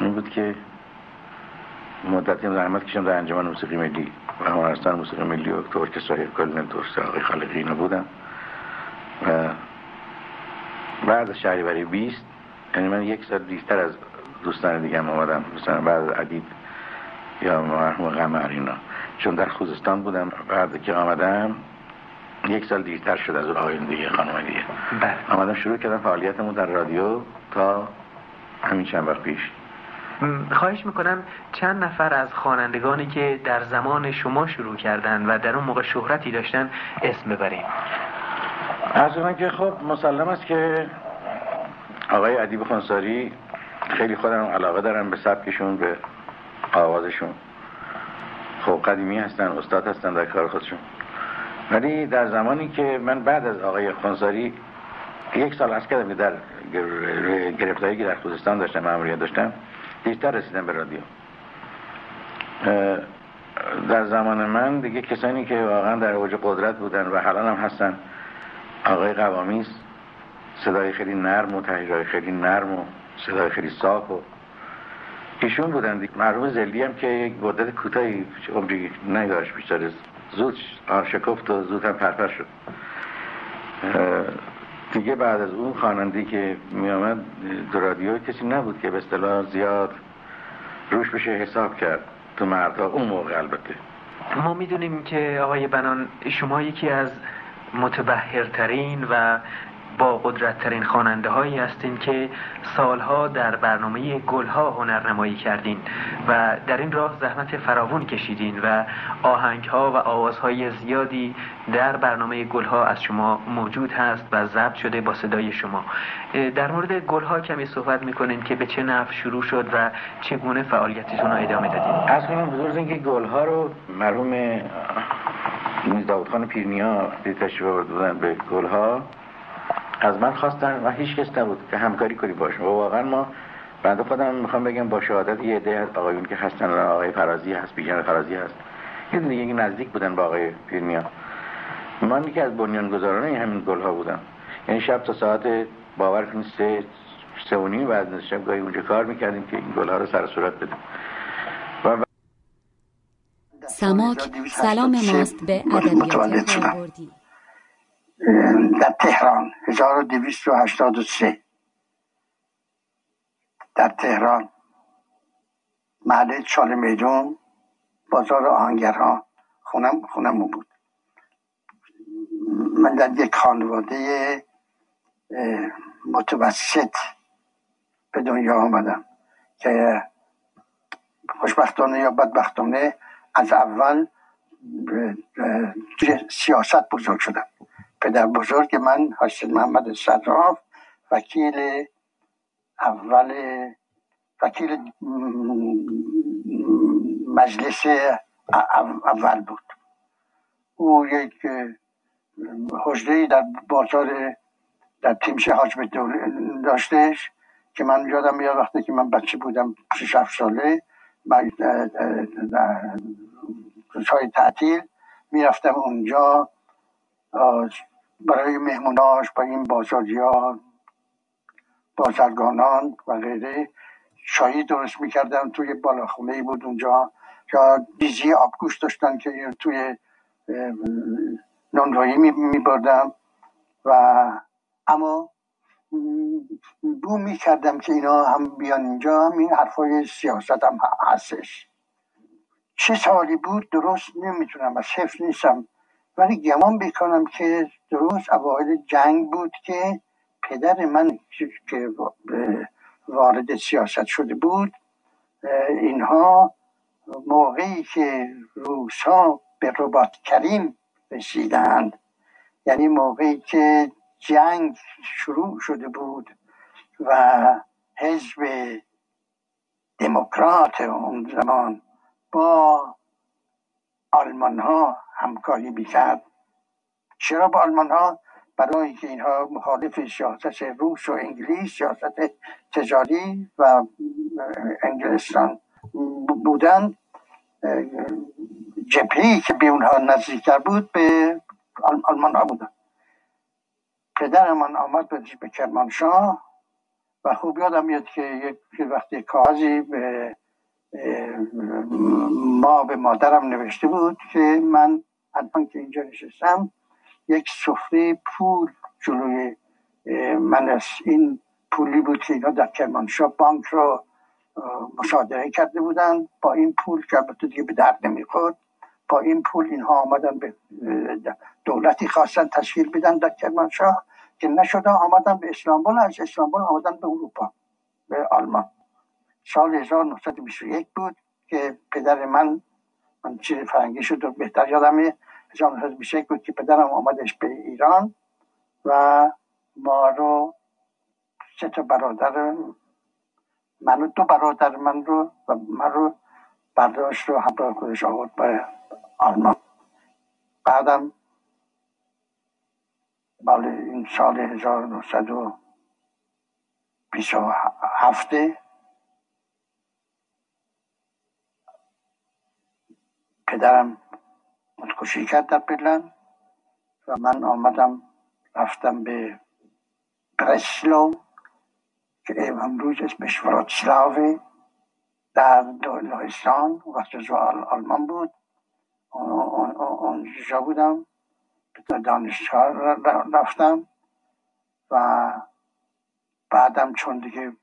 این بود که مدتی زحمت کشم در انجمن موسیقی ملی و هنرستان موسیقی ملی و ارکسترای کلنل تورس آقای خالقی اینا بودم و بعد از شهریوری 20 یعنی من یک سال دیرتر از دوستان دیگه هم آمدم. مثلا بعد عدید یا مرحوم قمر اینا. چون در خوزستان بودم بعد که آمدم یک سال دیرتر شد از آقایون دیگه خانم دیگه. بله. آمدم شروع کردم فعالیتمون در رادیو تا همین چند وقت پیش. خواهش می‌کنم چند نفر از خوانندگانی که در زمان شما شروع کردن و در اون موقع شهرتی داشتن اسم ببریم. از اون که خب مسلم است که آقای عدیب خانساری خیلی خودم علاقه دارم به سبکشون به آوازشون. خب قدیمی هستن استاد هستن در کار خودشون. ولی در زمانی که من بعد از آقای خانساری یک سال از کردم که در گرفتایی که در خوزستان داشتم معمولیت داشتم دیرتر رسیدم به رادیو. در زمان من دیگه کسانی که واقعا در اوج قدرت بودن و حالا هم هستن آقای قوامیز صدای خیلی نرم و تحریرهای خیلی نرم و صدای خیلی صاف و ایشون بودن مرحوم زلی هم که یک مدت کوتاهی عمری نداشت بیشتر زود آرشکفت و زود هم پرپر شد. دیگه بعد از اون خواننده که می آمد در رادیو کسی نبود که به اصطلاح زیاد روش بشه حساب کرد. تو مردها اون موقع البته. ما می‌دونیم که آقای بنان شما یکی از متبهرترین و با قدرتترین خواننده هایی هستین که سالها در برنامه گلها هنرنمایی کردین و در این راه زحمت فراوون کشیدین و آهنگ ها و آوازهای زیادی در برنامه گلها از شما موجود هست و ضبط شده با صدای شما. در مورد گلها کمی صحبت می‌کنین که به چه نفع شروع شد و چگونه فعالیتتون رو ادامه دادین. از کنم بزرگ که گلها رو مرحوم داود خان پیرنیا تشریف بودن به گلها از من خواستن و هیچ کس نبود که همکاری کنی باشم و واقعا ما بنده خودم می‌خوام بگم با شهادت یه عده آقایون که هستن آقای فرازی هست بیژن فرازی هست. یه دیگه نزدیک بودن با آقای پیرمیا. من یکی از بنیانگذاران همین گل ها بودم. یعنی شب تا ساعت باور کنید سه سه و نیم بعد شب گاهی اونجا کار می‌کردیم که این گل ها رو سر صورت بدیم. سماک سلام ماست به ادبیات در تهران 1283 در تهران محله چال میدون بازار آهنگرها خونم خونم بود. من در یک خانواده متوسط به دنیا آمدم که خوشبختانه یا بدبختانه از اول سیاست بزرگ شدم. پدر بزرگ من حاجی محمد صدراف وکیل اول وکیل مجلس اول بود. او یک حجره در بازار در تیمشه حاج داشتش که من یادم میاد وقتی که من بچه بودم 6 7 ساله روزهای تعطیل می‌رفتم اونجا. برای مهموناش با این بازاری ها بازرگانان و غیره. شایی درست می‌کردم توی بالاخونه بود اونجا. یا دیزی آبگوش داشتن که توی نانوایی میبردم و اما بو می‌کردم که اینا هم بیان اینجا. هم این حرفای سیاست هم هستش. چه سالی بود؟ درست نمی‌تونم از حفظ نیستم. ولی گمان بکنم که درست اوایل جنگ بود که پدر من که وارد سیاست شده بود اینها موقعی که روسا به ربات کریم رسیدند. یعنی موقعی که جنگ شروع شده بود و حزب دموکرات اون زمان با آلمان ها همکاری می‌کرد. چرا با آلمان ها برای که اینها مخالف سیاست روس و انگلیس سیاست تجاری و انگلستان بودن جبهی که به اونها نزدیکتر بود به آلمان ها بودن پدرمان آمد به کرمانشاه و خوب یادم میاد که یک وقتی کاغذی به ما به مادرم نوشته بود که من حتما که اینجا نشستم یک سفره پول جلوی من از این پولی بود که اینا در کرمانشاه بانک رو مصادره کرده بودن با این پول که البته دیگه به درد نمی‌خورد با این پول اینها آمدن به دولتی خواستن تشکیل بدن در کرمانشاه که نشده آمدن به اسلامبول از اسلامبول آمدن به اروپا به آلمان. سال 1921 بود که پدر من من چیز فرنگی شد بهتر یادمه. 1921 بود که پدرم آمدش به ایران و ما رو سه تا برادر من و دو برادر من رو و من رو برداشت رو همراه خودش آورد به آلمان. بعدم بله این سال 1927 پدرم خودکشی کرد در برلن و من آمدم رفتم به برسلو که امروز اسمش وراتسلاوه در لهستان وقت جو آلمان بود. اونجا بودم. به دانشگاه رفتم و بعدم چون دیگه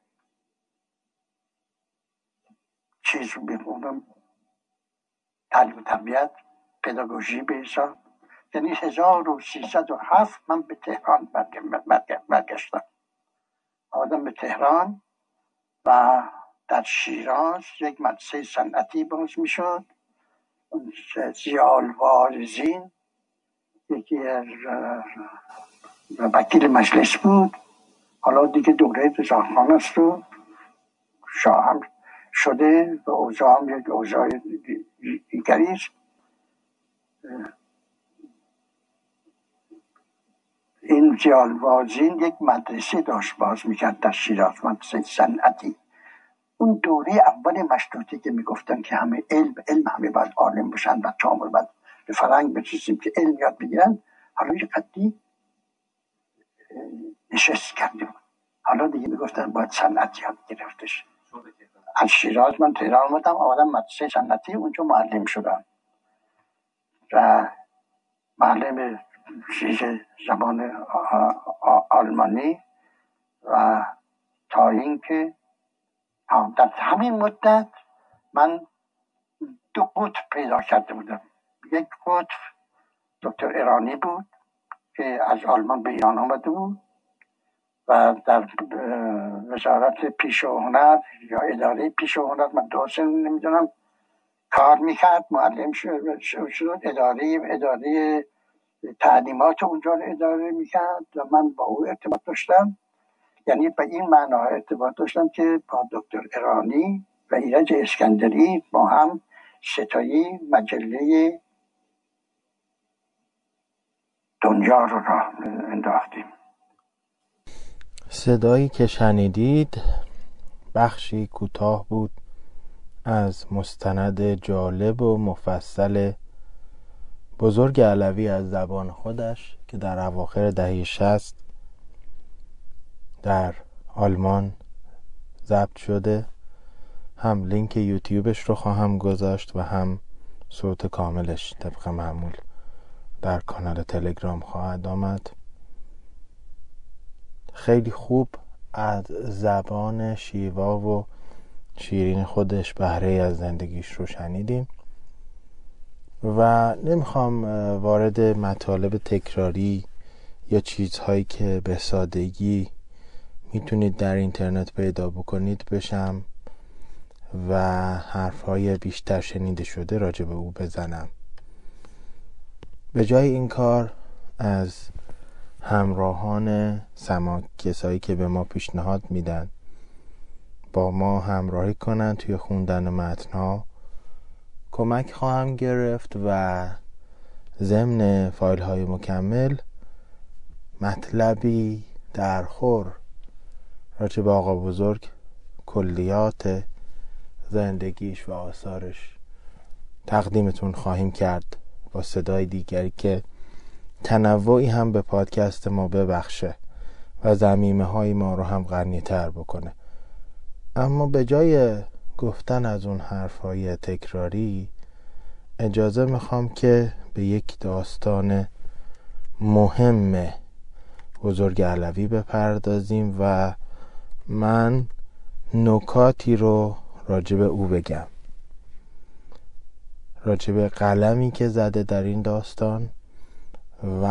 چیز رو تعلیم طبیعت پداگوژی به حساب یعنی هفت من به تهران برگشتم. آمدم به تهران و در شیراز یک مدرسه صنعتی باز می‌شد. زیال وارزین یکی از وکیل مجلس بود. حالا دیگه دوره رضاخان است و شاه هم شده و اوضاع هم یک اوضاع دیگری است. این جالوازین یک مدرسه داشت باز می‌کرد در شیراز مدرسه صنعتی. اون دوره اول مشروطه که می‌گفتن که همه علم علم همه باید عالم بشن و چامل باید به فرنگ بچیزیم که علم یاد بگیرن حالا یه قدی نشست کردیم. حالا دیگه می‌گفتن باید صنعت یاد گرفتش. از شیراز من تهران آمدم آمدم مدرسه صنعتی اونجا معلم شدم. و معلم چیز زبان آلمانی و تا اینکه در همین مدت من دو قطب پیدا کرده بودم. یک قطب دکتر ایرانی بود که از آلمان به ایران آمده بود. و در وزارت پیش و هنر یا اداره پیش و هنر من دوست نمی‌دونم کار می‌کرد معلم شد اداره اداره تعلیمات اونجا رو اداره می‌کرد و من با او ارتباط داشتم. یعنی به این معنا ارتباط داشتم که با دکتر ایرانی و ایرج اسکندری با هم ستایی مجله دنیا رو راه انداختیم. صدایی که شنیدید بخشی کوتاه بود از مستند جالب و مفصل بزرگ علوی از زبان خودش که در اواخر دهه شست در آلمان ضبط شده. هم لینک یوتیوبش رو خواهم گذاشت و هم صوت کاملش طبق معمول در کانال تلگرام خواهد آمد. خیلی خوب از زبان شیوا و شیرین خودش بهره از زندگیش رو شنیدیم. و نمی‌خوام وارد مطالب تکراری یا چیزهایی که به سادگی می‌تونید در اینترنت پیدا بکنید بشم و حرفهای بیشتر شنیده شده راجع به او بزنم. به جای این کار از همراهان سماک کسایی که به ما پیشنهاد میدن. با ما همراهی کنند توی خوندن متنها. کمک خواهم گرفت و ضمن فایل های مکمل مطلبی در خور راجع به آقا بزرگ کلیات زندگیش و آثارش تقدیمتون خواهیم کرد با صدای دیگری که تنوعی هم به پادکست ما ببخشه و زمیمه های ما رو هم غنی تر بکنه. اما به جای گفتن از اون حرف های تکراری اجازه می‌خوام که به یک داستان مهم بزرگ علوی بپردازیم و من نکاتی رو راجب او بگم. راجب قلمی که زده در این داستان و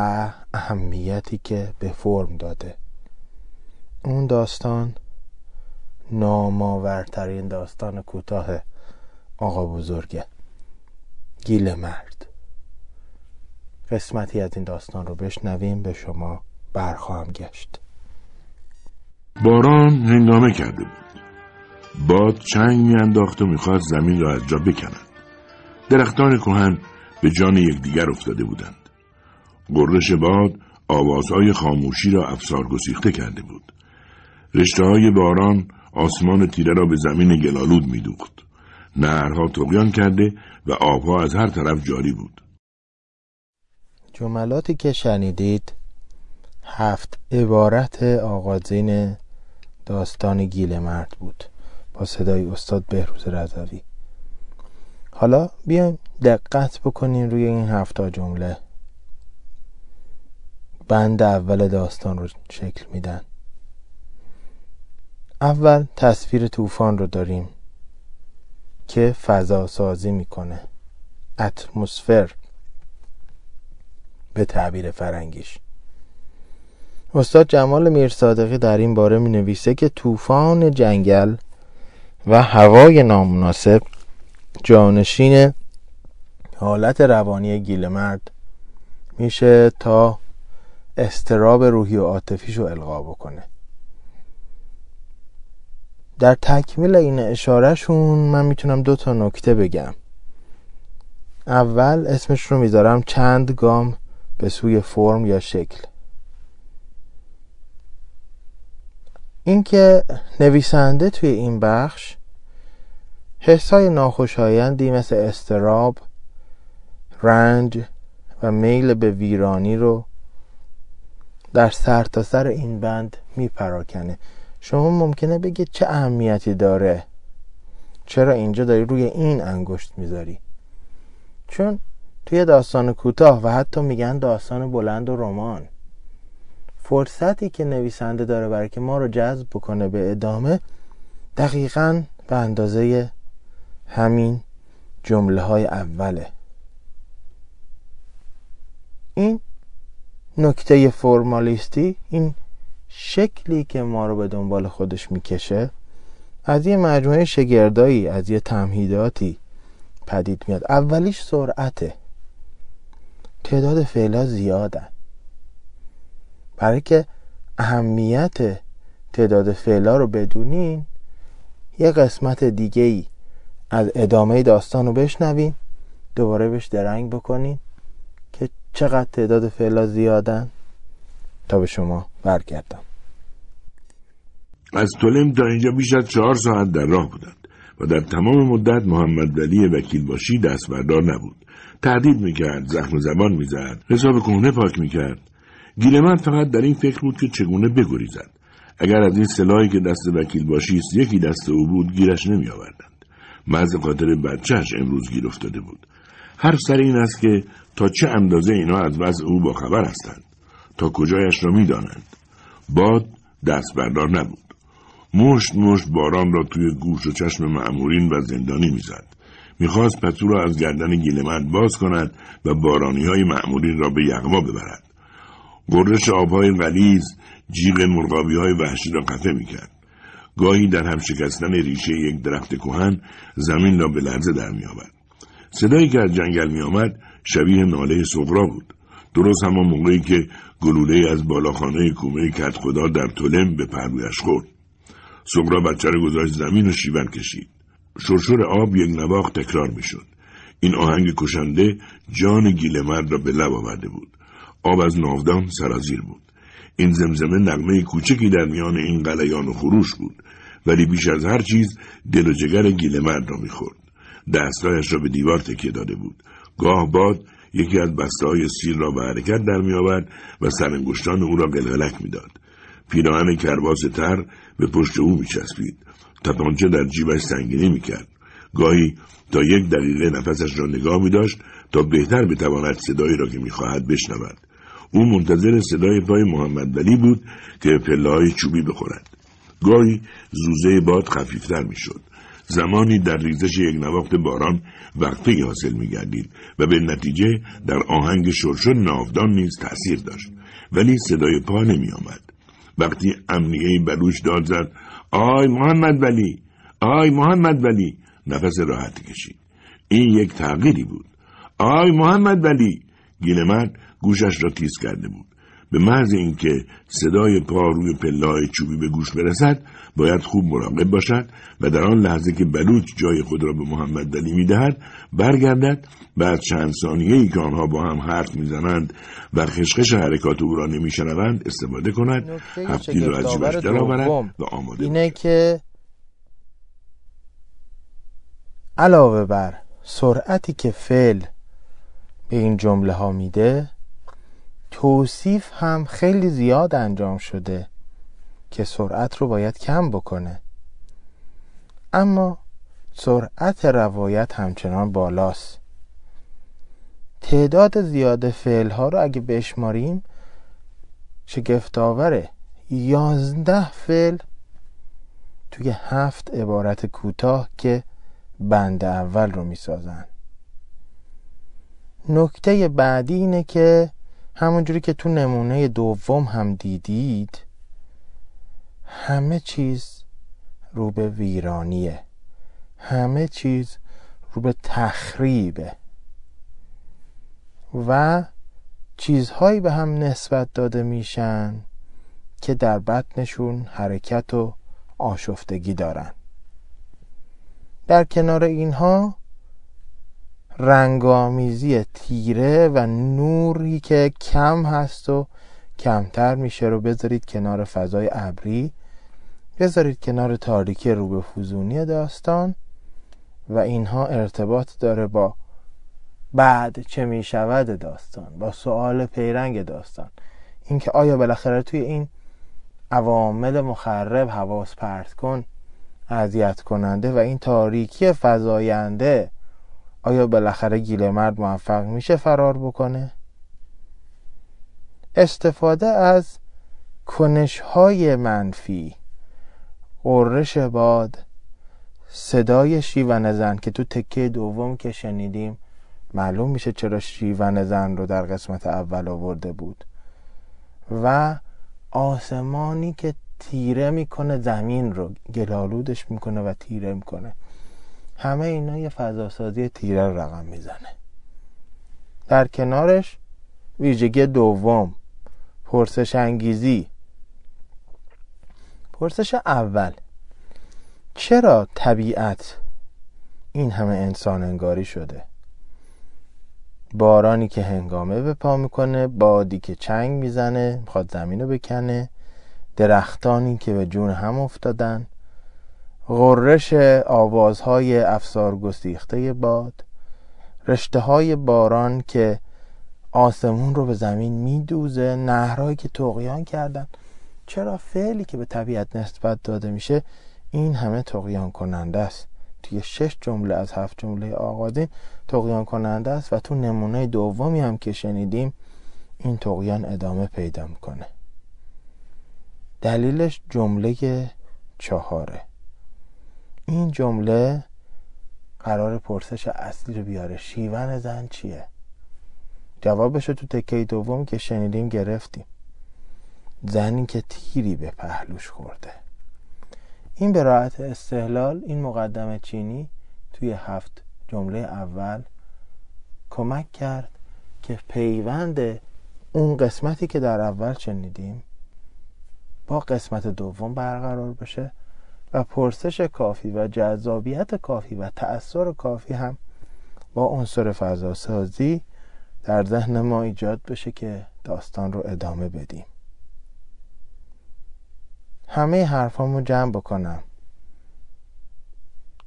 اهمیتی که به فرم داده. اون داستان نامآورترین داستان کوتاه آقا بزرگه. گیل مرد. قسمتی از این داستان رو بشنویم به شما برخواهم گشت. باران هنگامه کرده بود. باد چنگ میانداخت و می‌خواست زمین را از جا بکند. درختان کهن به جان یکدیگر افتاده بودند. گرش باد آوازهای خاموشی را افسار گسیخته کرده بود. رشته های باران آسمان تیره را به زمین گلالود میدوخت. نهرها تقیان کرده و آبها از هر طرف جاری بود. جملاتی که شنیدید هفت عبارت آغازین داستان گیل مرد بود با صدای استاد بهروز رضوی. حالا بیایم دقت بکنیم روی این هفتا جمله. بند اول داستان رو شکل میدن. اول تصویر طوفان رو داریم که فضا سازی می‌کنه. اتمسفر به تعبیر فرنگیش. استاد جمال میرصادقی در این باره می نویسه که طوفان جنگل و هوای نامناسب جانشین حالت روانی گیل مرد میشه تا استراب روحی و عاطفیش رو القا بکنه. در تکمیل این اشارهشون من می‌تونم دو تا نکته بگم. اول اسمش رو می‌ذارم چند گام به سوی فرم یا شکل. اینکه نویسنده توی این بخش حسای ناخوشایندی مثل استراب رنج و میل به ویرانی رو در سرتاسر سر این بند میپراکنه. شما ممکنه بگید چه اهمیتی داره؟ چرا اینجا داری روی این انگشت می‌ذاری؟ چون توی داستان کوتاه و حتی میگن داستان بلند و رمان. فرصتی که نویسنده داره برای که ما رو جذب بکنه به ادامه دقیقا به اندازه همین جمله های اوله. این نکته فرمالیستی این شکلی که ما رو به دنبال خودش می‌کشه از یه مجموعه شگردایی از یه تمهیداتی پدید میاد. اولیش سرعته. تعداد فعلا زیادن برای که اهمیت تعداد فعلا رو بدونین یه قسمت دیگه ای از ادامه داستان رو بشنوین دوباره بهش درنگ بکنین. چقدر تعداد فعلا زیادن؟ تا به شما برگردم. از تولم تا اینجا بیش از چهار ساعت در راه بودند و در تمام مدت محمد ولی وکیل باشی دست بردار نبود. تهدید می‌کرد زخم زبان می‌زد حساب کهنه پاک می‌کرد. گیلمن فقط در این فکر بود که چگونه بگریزد. اگر از این سلاحی که دست وکیل باشیست یکی دست او بود گیرش نمیآوردند. محض خاطر بچهش امروز گیر افتاده بود. هر سر این است که تا چه اندازه اینا از وضع او باخبر هستند تا کجایش را می‌دانند. باد دست بردار نبود. مشت مشت باران را توی گوش و چشم معمورین و زندانی می‌زد. می‌خواست پتو را از گردن گیلمند باز کند و بارانی های معمورین را به یغما ببرد. گرش آبهای غلیز جیغ مرغابی های وحشی را قطع می‌کرد. گاهی در هم شکستن ریشه یک درخت کوهن زمین را به لرزه در میآورد. صدایی که از جنگل میآمد شبیه ناله سغرا بود. درست همان موقعی که گلوله از بالاخانه کومه کت خدا در تولم به پرویش خورد. سغرا بچه را گذاشت زمین و شیون کشید. شرشور آب یک نواخ تکرار می‌شد. این آهنگ کشنده جان گیلمرد را به لب آورده بود. آب از ناودان سرازیر بود. این زمزمه نغمه کوچکی در میان این قلیان و خروش بود. ولی بیش از هر چیز دل و جگر گیلمرد را می‌خورد. دستایش را به دیوار تکیه داده بود. گاه باد یکی از بسته های سیر را به حرکت در میآورد و سرانگشتان او را قلقلک می‌داد. پیراهن کرباس تر به پشت او میچسبید. تپانچه در جیبش سنگینی می‌کرد. گاهی تا یک دقیقه نفسش را نگاه می داشت تا بهتر بتواند صدایی را که می‌خواهد بشنود. او منتظر صدای پای محمد ولی بود که پله های چوبی بخورد. گاهی زوزه باد خفیفتر می‌شد. زمانی در ریزش یک نواخت باران وقفه حاصل می و به نتیجه در آهنگ شرشر ناودان نیز تأثیر داشت. ولی صدای پا نمی آمد. وقتی امنیه بلوچ داد زد آی محمد ولی! آی محمد ولی! نفس راحتی کشید. این یک تغییری بود. آی محمد ولی! گیله مرد گوشش را تیز کرده بود. به محض اینکه صدای پا روی پلای چوبی به گوش برسد باید خوب مراقب باشد و در آن لحظه که بلوچ جای خود را به محمد دلی می‌دهد برگردد بعد چند ثانیه ای که آنها با هم حرف می‌زنند و خشخش حرکات او را نمیشنوند استفاده کند هفتی را از جیبش درآورد و آماده اینه که علاوه بر سرعتی که فعل به این جمله ها میده توصیف هم خیلی زیاد انجام شده. که سرعت رو باید کم بکنه. اما سرعت روایت همچنان بالاست. تعداد زیاد فعل ها رو اگه بشماریم شگفتآوره. یازده فعل توی هفت عبارت کوتاه که بند اول رو می‌سازن. نکته بعدی اینه که همونجوری که تو نمونه دوم هم دیدید همه چیز رو به ویرانیه. همه چیز رو به تخریبه. و چیزهایی به هم نسبت داده میشن که در بطنشون حرکت و آشفتگی دارن. در کنار اینها رنگامیزی تیره و نوری که کم هست و کمتر میشه رو بذارید کنار فضای ابری. بذارید کنار تاریکی رو به فوزونی داستان و اینها ارتباط داره با بعد چه می‌شود داستان با سوال پیرنگ داستان. اینکه آیا بالاخره توی این عوامل مخرب حواس پرت کن اذیت کننده و این تاریکی فضاینده آیا بالاخره گیل مرد موفق میشه فرار بکنه؟ استفاده از کنش های منفی قررش باد. صدای شیون زن که تو تکه دوم که شنیدیم معلوم میشه چرا شیون زن رو در قسمت اول آورده بود. و آسمانی که تیره می‌کنه زمین رو گلالودش می‌کنه و تیره می‌کنه. همه اینا یه فضاسازی تیره رو رقم می‌زنه. در کنارش ویژگی دوم پرسش انگیزی. پرسش اول چرا طبیعت این همه انسان انگاری شده؟ بارانی که هنگامه به پا می‌کنه بادی که چنگ می‌زنه می‌خواد زمین رو بکنه درختانی که به جون هم افتادن غرش آوازهای افسار گسیخته باد رشته های باران که آسمون رو به زمین میدوزه نهرهایی که تقیان کردن. چرا فعلی که به طبیعت نسبت داده میشه این همه تقیان کننده است؟ توی شش جمله از هفت جمله آغازین تقیان کننده است و تو نمونه دومی هم که شنیدیم این تقیان ادامه پیدا می‌کنه. دلیلش جمله چهاره. این جمله قرار پرسش اصلی رو بیاره. شیون زن چیه؟ جوابش رو تو تکه دوم که شنیدیم گرفتیم. زنی که تیری به پهلوش خورده. این به استحلال این مقدمه چینی توی هفت جمله اول کمک کرد که پیوند اون قسمتی که در اول شنیدیم با قسمت دوم برقرار بشه و پرسش کافی و جذابیت کافی و تأثیر کافی هم با عنصر فضاسازی در ذهن ما ایجاد بشه که داستان رو ادامه بدیم. همه حرفامو جمع بکنم.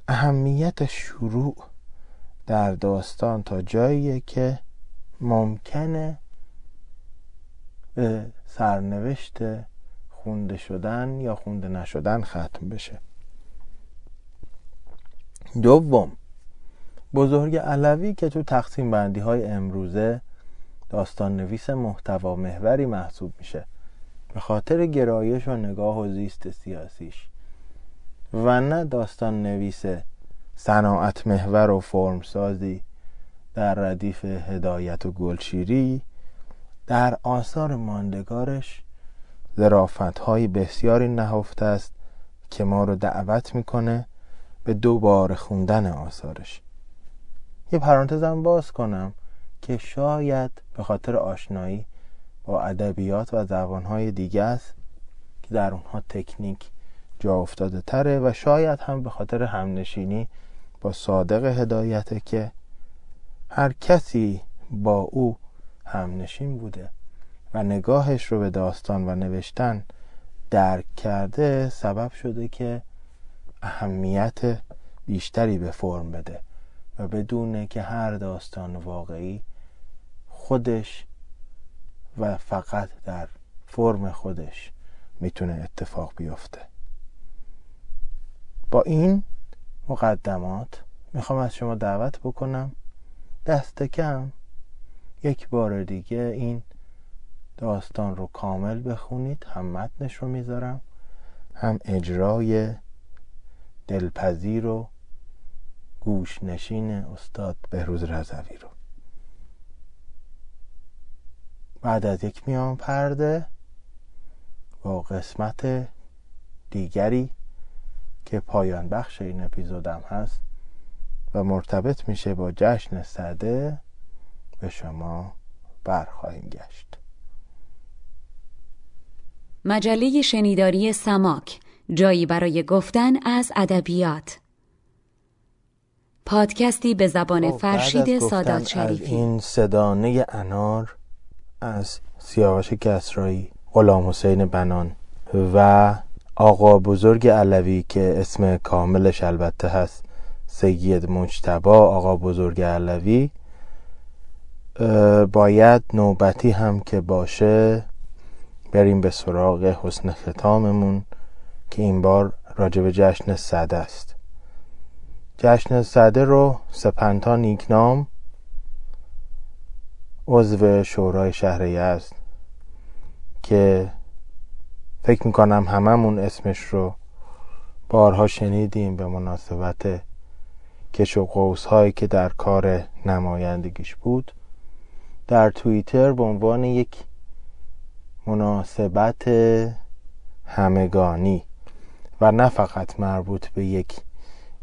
اهمیت شروع در داستان تا جاییه که ممکنه به سرنوشت خونده شدن یا خونده نشدن ختم بشه. دوم بزرگ علوی که تو تقسیم بندی های امروزه داستان نویس محتوا محوری محسوب میشه. به خاطر گرایش و نگاه و زیست سیاسیش. و نه داستان نویس صناعت محور و فرمسازی در ردیف هدایت و گلشیری در آثار ماندگارش ظرافت های بسیاری نهفته است که ما رو دعوت می‌کنه به دوباره خوندن آثارش. یه پرانتزم باز کنم که شاید به خاطر آشنایی با ادبیات و زبانهای دیگه است که در اونها تکنیک جا افتاده تره و شاید هم به خاطر همنشینی با صادق هدایته که هر کسی با او همنشین بوده و نگاهش رو به داستان و نوشتن درک کرده سبب شده که اهمیت بیشتری به فرم بده و بدونه که هر داستان واقعی خودش و فقط در فرم خودش می‌تونه اتفاق بیفته. با این مقدمات می‌خوام از شما دعوت بکنم دست کم یک بار دیگه این داستان رو کامل بخونید. هم متنش رو می‌ذارم هم اجرای دلپذیر و گوش نشین استاد بهروز رضوی رو. بعد از یک میان پرده با قسمت دیگری که پایان بخش این اپیزودم هست و مرتبط میشه با جشن صده به شما برخواهیم گشت. مجله شنیداری سماک جایی برای گفتن از ادبیات. پادکستی به زبان خب، فرشید سادات شریفی. این صدانه انار از سیاوش کسرایی غلام حسین بنان و آقا بزرگ علوی که اسم کاملش البته هست سید مجتبا آقا بزرگ علوی. باید نوبتی هم که باشه بریم به سراغ حسن ختاممون که این بار راجب جشن صده است. جشن صده رو سپنتا نیکنام عضو شورای شهر است که فکر می‌کنم هممون اسمش رو بارها شنیدیم به مناسبت کش و قوس هایی که در کار نمایندگیش بود. در توییتر به عنوان یک مناسبت همگانی و نه فقط مربوط به یک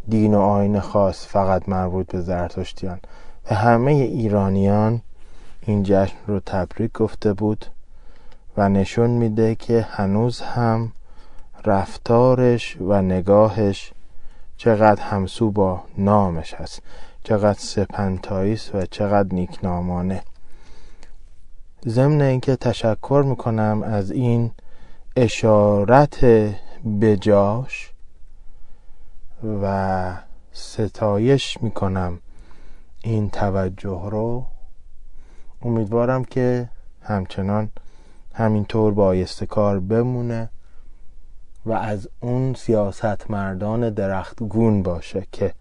دین و آین خاص فقط مربوط به زرتشتیان. به همه ایرانیان این جشن رو تبریک گفته بود و نشون میده که هنوز هم رفتارش و نگاهش چقدر همسو با نامش هست چقدر سپنتاییست و چقدر نیکنامانه. ضمن اینکه تشکر می‌کنم از این اشارت بجاش و ستایش می‌کنم این توجه رو امیدوارم که همچنان همینطور بایسته کار بمونه و از اون سیاست مردان درختگون باشه که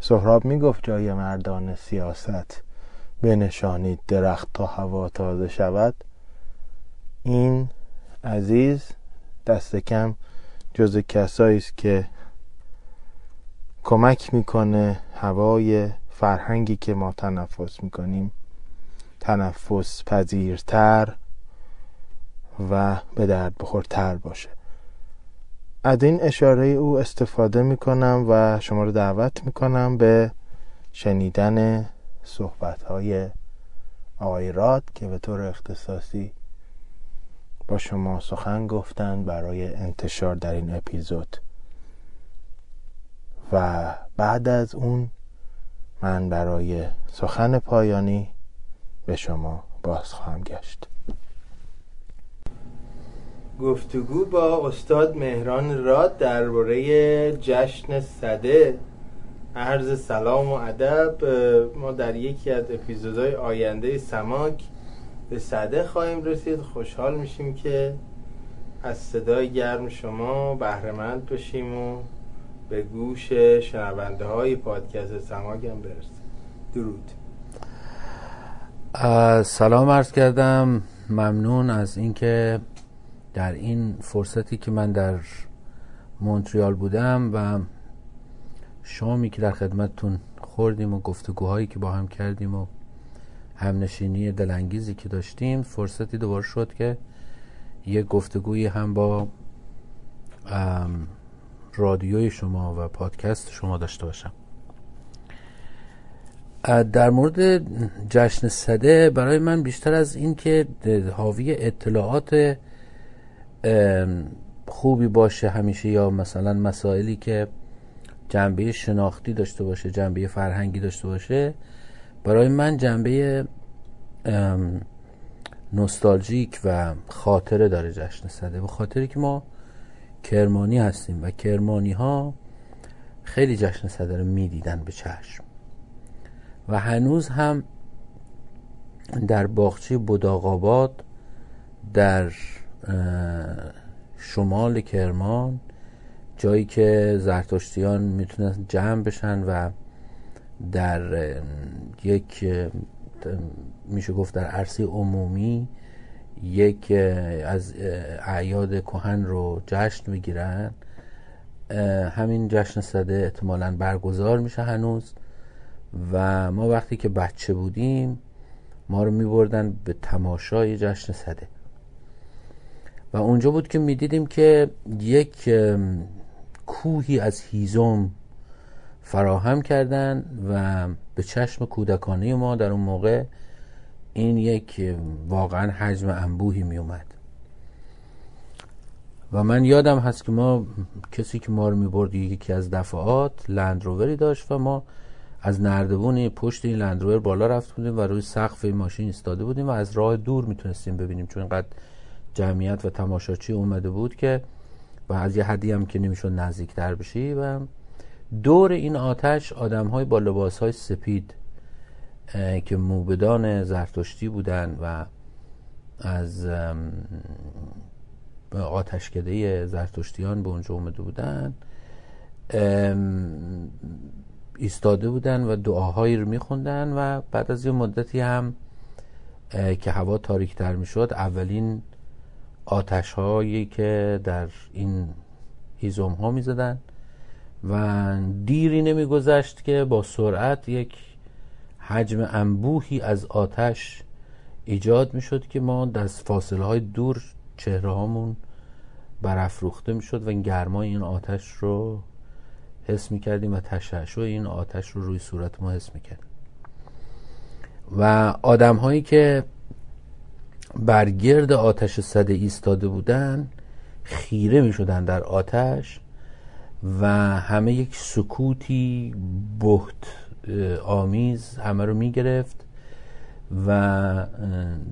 سهراب می‌گفت جای مردان سیاست بنشانید درخت تا هوا تازه شود. این عزیز دست کم جز کسایی است که کمک می‌کنه هوای فرهنگی که ما تنفس می‌کنیم تنفس پذیرتر و به درد بخورتر باشه. از این اشاره او استفاده می‌کنم و شما رو دعوت می‌کنم به شنیدن صحبت های آقای راد که به طور اختصاصی با شما سخن گفتند برای انتشار در این اپیزود. و بعد از اون من برای سخن پایانی به شما باز خواهم گشت. گفتگو با استاد مهران راد درباره جشن صده. عرض سلام و ادب ما در یکی از اپیزودهای آینده سماک به صده خواهیم رسید. خوشحال میشیم که از صدای گرم شما بهرهمند بشیم و به گوش شنونده های پادکست سماک هم برسیم. درود. سلام عرض کردم. ممنون از اینکه در این فرصتی که من در مونتریال بودم و شامی که در خدمتتون خوردیم و گفتگوهایی که با هم کردیم و همنشینی دلانگیزی که داشتیم فرصتی دوباره شد که یک گفتگویی هم با رادیوی شما و پادکست شما داشته باشم. در مورد جشن صده برای من بیشتر از این که حاوی اطلاعات خوبی باشه همیشه یا مثلا مسائلی که جنبه شناختی داشته باشه جنبه فرهنگی داشته باشه برای من جنبه نوستالژیک و خاطره داره جشن صده. به خاطری که ما کرمانی هستیم و کرمانی ها خیلی جشن صده رو می‌دیدن به چشم. و هنوز هم در باغچه بوداغاباد در شمال کرمان جایی که زرتشتیان می‌تونن جمع بشن و در یک میشه گفت در عرصه عمومی یک از اعیاد کهن رو جشن می‌گیرن. همین جشن صده احتمالا برگزار میشه هنوز. و ما وقتی که بچه بودیم ما رو میبردن به تماشای جشن صده. و اونجا بود که می‌دیدیم که یک کوهی از هیزم فراهم کردن و به چشم کودکانه ما در اون موقع این یک واقعا حجم انبوهی می اومد و من یادم هست که ما کسی که ما رو می برد یکی از دفعات لندرووری داشت و ما از نردبون پشت این لندروور بالا رفت بودیم و روی سقف ماشین ایستاده بودیم و از راه دور می‌تونستیم ببینیم چون اینقدر جمعیت و تماشاچی اومده بود که و از یه حدی هم که نمیشون نزدیکتر بشی و دور این آتش آدم های با لباس های سپید که موبدان زرتشتی بودن و از آتشکده زرتشتیان به اونجا اومده بودن. ایستاده بودن و دعاهایی رو میخوندن و بعد از یه مدتی هم که هوا تاریکتر می‌شد اولین آتش هایی که در این هیزم ها می زدن و دیری نمی گذشت که با سرعت یک حجم انبوهی از آتش ایجاد می شد که ما در فاصله های دور چهره هامون برافروخته می شد و گرمای این آتش رو حس می کردیم و تشعشع این آتش رو روی صورت ما حس می کردیم و آدم هایی که برگرد آتش صده ایستاده بودن خیره می شدن در آتش و همه یک سکوتی بهت آمیز همه رو می‌گرفت و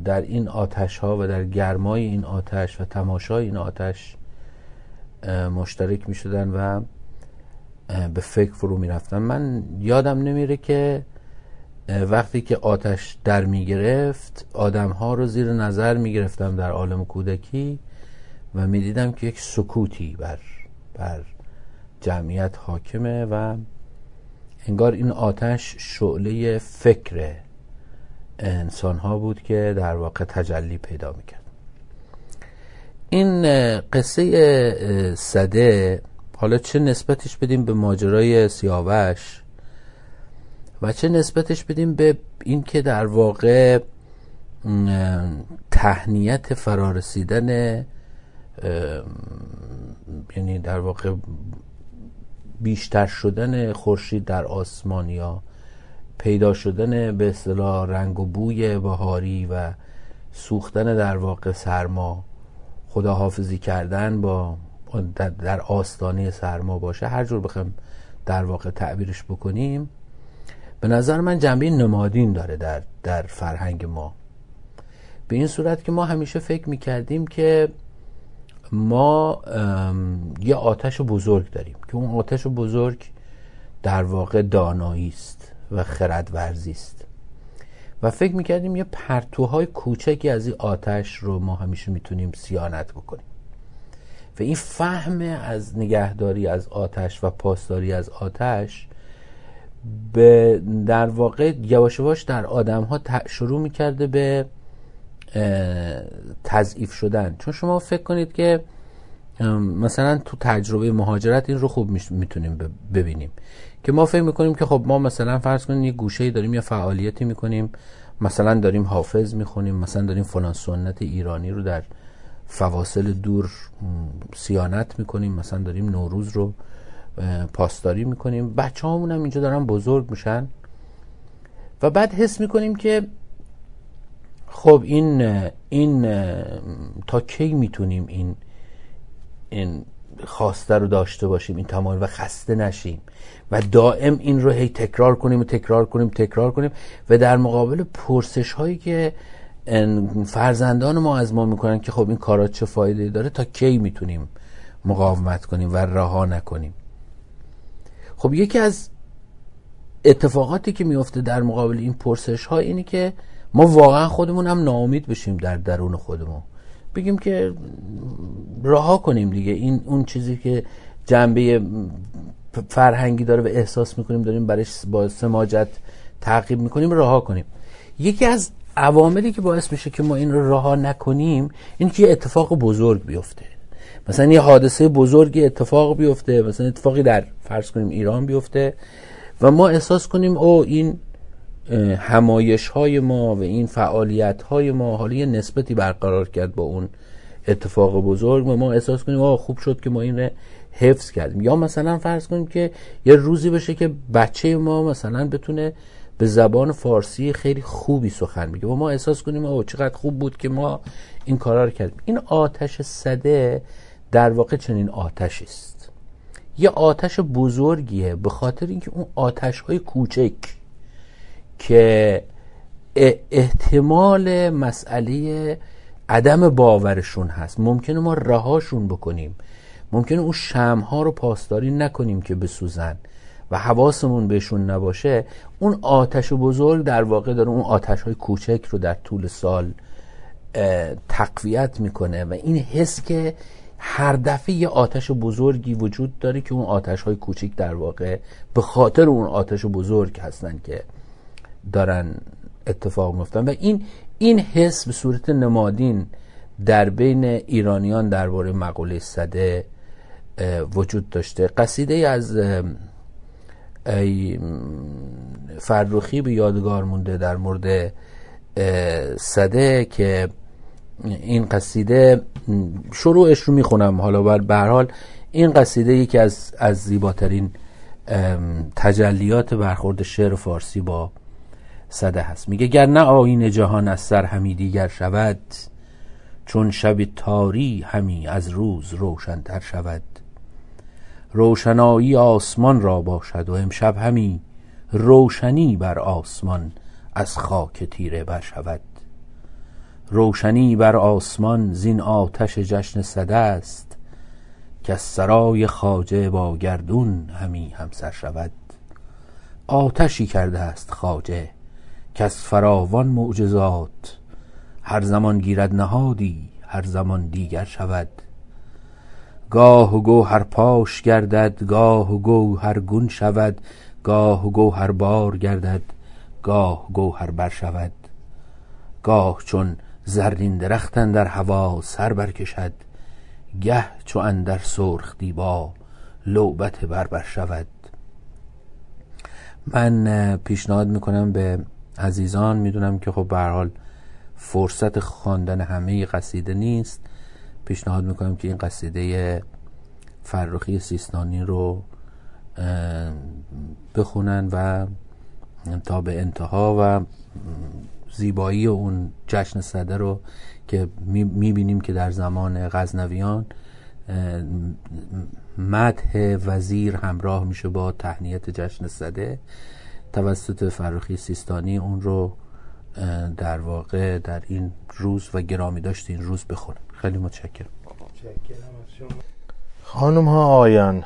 در این آتش ها و در گرمای این آتش و تماشای این آتش مشترک می شدن و به فکر فرو می رفتن من یادم نمیره که وقتی که آتش در می گرفت آدم ها رو زیر نظر می گرفتم در عالم کودکی و می دیدم که یک سکوتی بر, بر جمعیت حاکمه و انگار این آتش شعله فکر انسان ها بود که در واقع تجلی پیدا می‌کرد. این قصه صده حالا چه نسبتش بدیم به ماجرای سیاوش و چه نسبتش بدیم به این که در واقع تهنیت فرارسیدن یعنی در واقع بیشتر شدن خورشید در آسمانیا پیدا شدن به اصطلاح رنگ و بوی بهاری و سوختن در واقع سرما خداحافظی کردن با در آستانه سرما باشه هر جور بخوایم در واقع تعبیرش بکنیم به نظر من جنبه نمادین داره در, در فرهنگ ما. به این صورت که ما همیشه فکر می‌کردیم که ما یه آتش بزرگ داریم که اون آتش بزرگ در واقع دانایی است و خرد ورزی است. و فکر می‌کردیم یه پرتوهای کوچکی از این آتش رو ما همیشه می‌تونیم سیانت بکنیم. و این فهم از نگهداری از آتش و پاسداری از آتش به در واقع یواش در آدم ها شروع می‌کرده به تضعیف شدن. چون شما فکر کنید که مثلا تو تجربه مهاجرت این رو خوب می‌تونیم ببینیم. که ما فکر می‌کنیم که خب ما مثلا فرض کنیم یه گوشه داریم یا فعالیتی می‌کنیم. مثلا داریم حافظ می‌خونیم. مثلا داریم فلان سنت ایرانی رو در فواصل دور سیانت می‌کنیم مثلا داریم نوروز رو پاسداری می‌کنیم. بچه هم اینجا دارن بزرگ میشن. و بعد حس می‌کنیم که خب این این تا کی می‌تونیم این این خواسته رو داشته باشیم این تمام و خسته نشیم و دائم این رو هی تکرار کنیم و تکرار کنیم تکرار کنیم و در مقابل پرسش هایی که فرزندان ما از ما می‌کنن که خب این کارات چه فایده داره تا کی می‌تونیم مقاومت کنیم و رها نکنیم. خب یکی از اتفاقاتی که میفته در مقابل این پرسش ها اینه که ما واقعا خودمون هم ناامید بشیم در درون خودمون. بگیم که رها کنیم دیگه. این اون چیزی که جنبه فرهنگی داره و احساس می‌کنیم داریم برش با سماجت تعقیب می‌کنیم رها کنیم. یکی از عواملی که باعث میشه که ما این رو رها نکنیم این که اتفاق بزرگ بیفته. مثلا یه حادثه بزرگی اتفاق بیفته مثلا اتفاقی در فرض کنیم ایران بیفته و ما احساس کنیم او این همایش های ما و این فعالیت های ما حالا یه نسبتی برقرار کرد با اون اتفاق بزرگ و ما احساس کنیم آه خوب شد که ما این حفظ کردیم. یا مثلا فرض کنیم که یه روزی بشه که بچه ما مثلا بتونه به زبان فارسی خیلی خوبی سخن میگه. و ما احساس کنیم آه چقدر خوب بود که ما این کارا رو کردیم. این آتش صده در واقع چنین آتش است یه آتش بزرگیه به خاطر اینکه اون آتش های کوچک که احتمال مسئله عدم باورشون هست. ممکنه ما رهاشون بکنیم. ممکنه اون شمها رو پاسداری نکنیم که بسوزن. و حواسمون بهشون نباشه اون آتش بزرگ در واقع داره اون آتش های کوچک رو در طول سال تقویت می‌کنه و این حس که هر دفعه یه آتش بزرگی وجود داره که اون آتش های کوچک در واقع به خاطر اون آتش بزرگ هستن که دارن اتفاق میفتن و این این حس به صورت نمادین در بین ایرانیان درباره مقوله صده وجود داشته. قصیده از فرخی به یادگار مونده در مورد صده که این قصیده شروعش رو می‌خونم. حالا بر حال این قصیده یکی از از زیباترین تجلیات برخورد شعر فارسی با صده هست. میگه گر نه آین جهان از سر همی دیگر شود چون شب تاری همی از روز روشنتر شود. روشنایی آسمان را باشد و امشب همی روشنی بر آسمان از خاک تیره بر شود. روشنی بر آسمان زین آتش جشن صده است که از سرای خاجه با گردون همی همسر شود. آتشی کرده است خاجه که از فراوان معجزات هر زمان گیرد نهادی هر زمان دیگر شود. گاه و گوهر پاش گردد گاه و گوهر گون شود گاه و گوهر بار گردد گاه گوهر بر شود. گاه چون زرین درختن در هوا سر برکشد گه چو اندر سرخ دیبا لعبت بر بر شود. من پیشنهاد می‌کنم به عزیزان می‌دونم که خب به حال فرصت خواندن همه قصیده نیست. پیشنهاد می‌کنم که این قصیده فرخی سیستانی رو بخونن و تا به انتها و زیبایی اون جشن صده رو که می‌بینیم که در زمان غزنویان مدح وزیر همراه میشه با تهنیت جشن صده. توسط فرخی سیستانی اون رو در واقع در این روز و گرامی داشت این روز بخونن. خیلی متشکرم. خانم ها آیان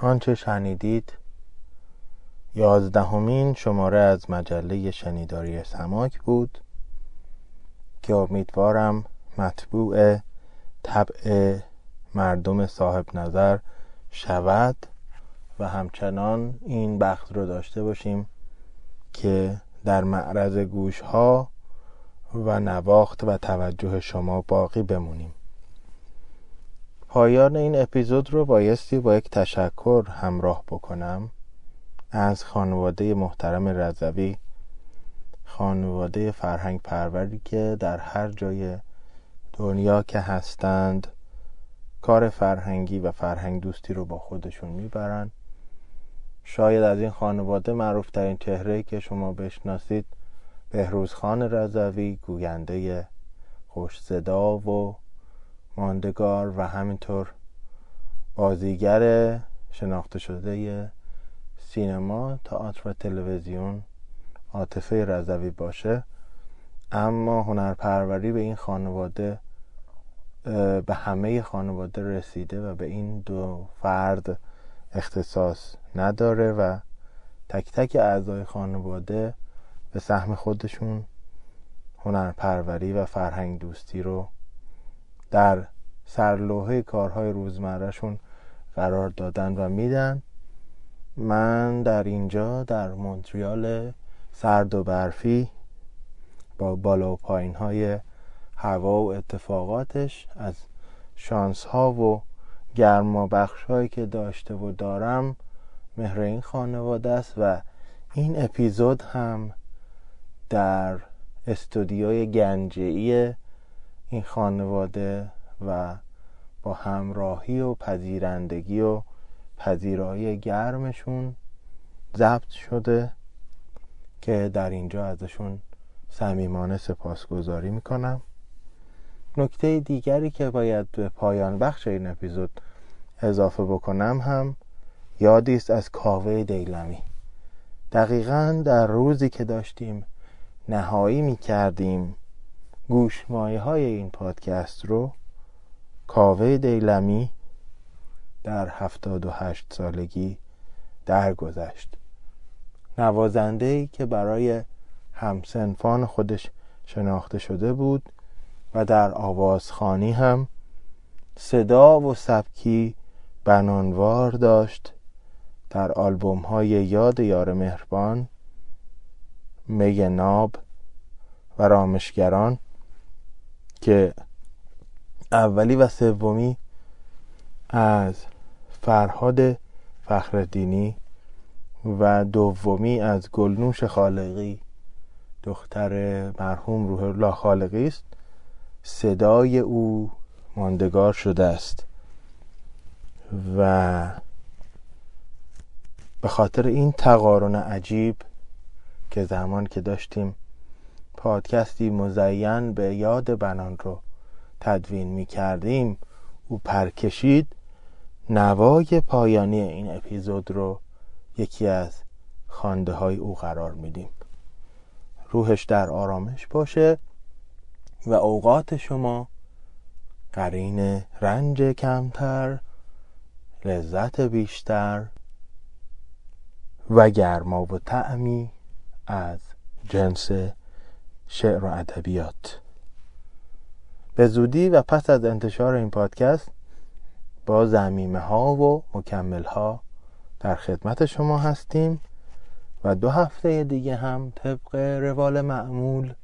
آنچه شنیدید؟ یازدهمین شماره از مجله شنیداری سماک بود که امیدوارم مطبوع طبع مردم صاحب نظر شود و همچنان این بخت رو داشته باشیم که در معرض گوش ها و نواخت و توجه شما باقی بمونیم. پایان این اپیزود رو بایستی با یک تشکر همراه بکنم. از خانواده محترم رضوی خانواده فرهنگ پروری که در هر جای دنیا که هستند کار فرهنگی و فرهنگ دوستی رو با خودشون می‌برن. شاید از این خانواده معروفترین چهره که شما بشناسید بهروز خان رضوی گوینده خوش صدا و ماندگار و همینطور بازیگر شناخته شده سینما تئاتر و تلویزیون عاطفه رضوی باشه. اما هنرپروری به این خانواده به همه خانواده رسیده و به این دو فرد اختصاص نداره و تک تک اعضای خانواده به سهم خودشون هنرپروری و فرهنگ دوستی رو در سرلوحه کارهای روزمرهشون قرار دادن و میدن. من در اینجا در مونتریال سرد و برفی با بالا و پایین های هوا و اتفاقاتش از شانس ها و گرما بخش هایی که داشته و دارم مهر این خانواده است و این اپیزود هم در استودیوی گنجعی این خانواده و با همراهی و پذیرندگی و پذیرایی گرمشون ضبط شده که در اینجا ازشون صمیمانه سپاسگزاری می‌کنم. نکته دیگری که باید به پایان بخش این اپیزود اضافه بکنم هم یادی است از کاوه دیلمی. دقیقا در روزی که داشتیم نهایی می کردیم گوشمایه های این پادکست رو کاوه دیلمی در هفتاد و هشت سالگی درگذشت. نوازنده ای که برای همسنفان خودش شناخته شده بود و در آوازخانی هم صدا و سبکی بنانوار داشت. در آلبوم های یاد یار مهربان می ناب و رامشگران که اولی و سومی از فرهاد فخردینی و دومی از گلنوش خالقی دختر مرحوم روح الله خالقی است. صدای او ماندگار شده است و به خاطر این تقارن عجیب که زمان که داشتیم پادکستی مزین به یاد بنان رو تدوین می کردیم او پرکشید. نوای پایانی این اپیزود رو یکی از خانده های او قرار میدیم. روحش در آرامش باشه و اوقات شما قرین رنج کمتر لذت بیشتر و گرما و تعمی از جنس شعر و ادبیات. به زودی و پس از انتشار این پادکست با زمیمه ها و مکمل ها در خدمت شما هستیم و دو هفته دیگه هم طبق روال معمول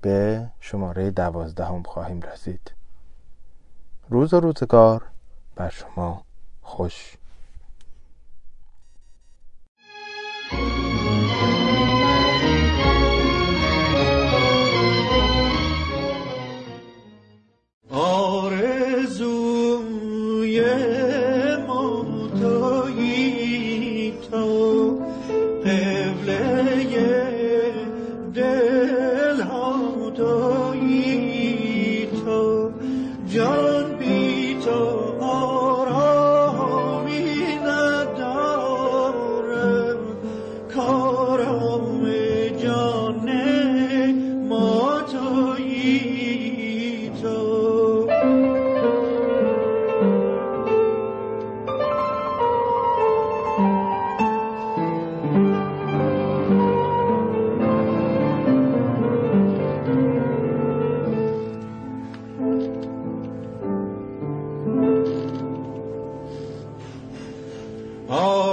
به شماره دوازدهم خواهیم رسید. روز و روزگار بر شما خوش.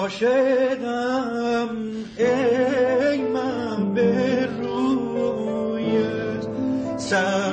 سوزنده چون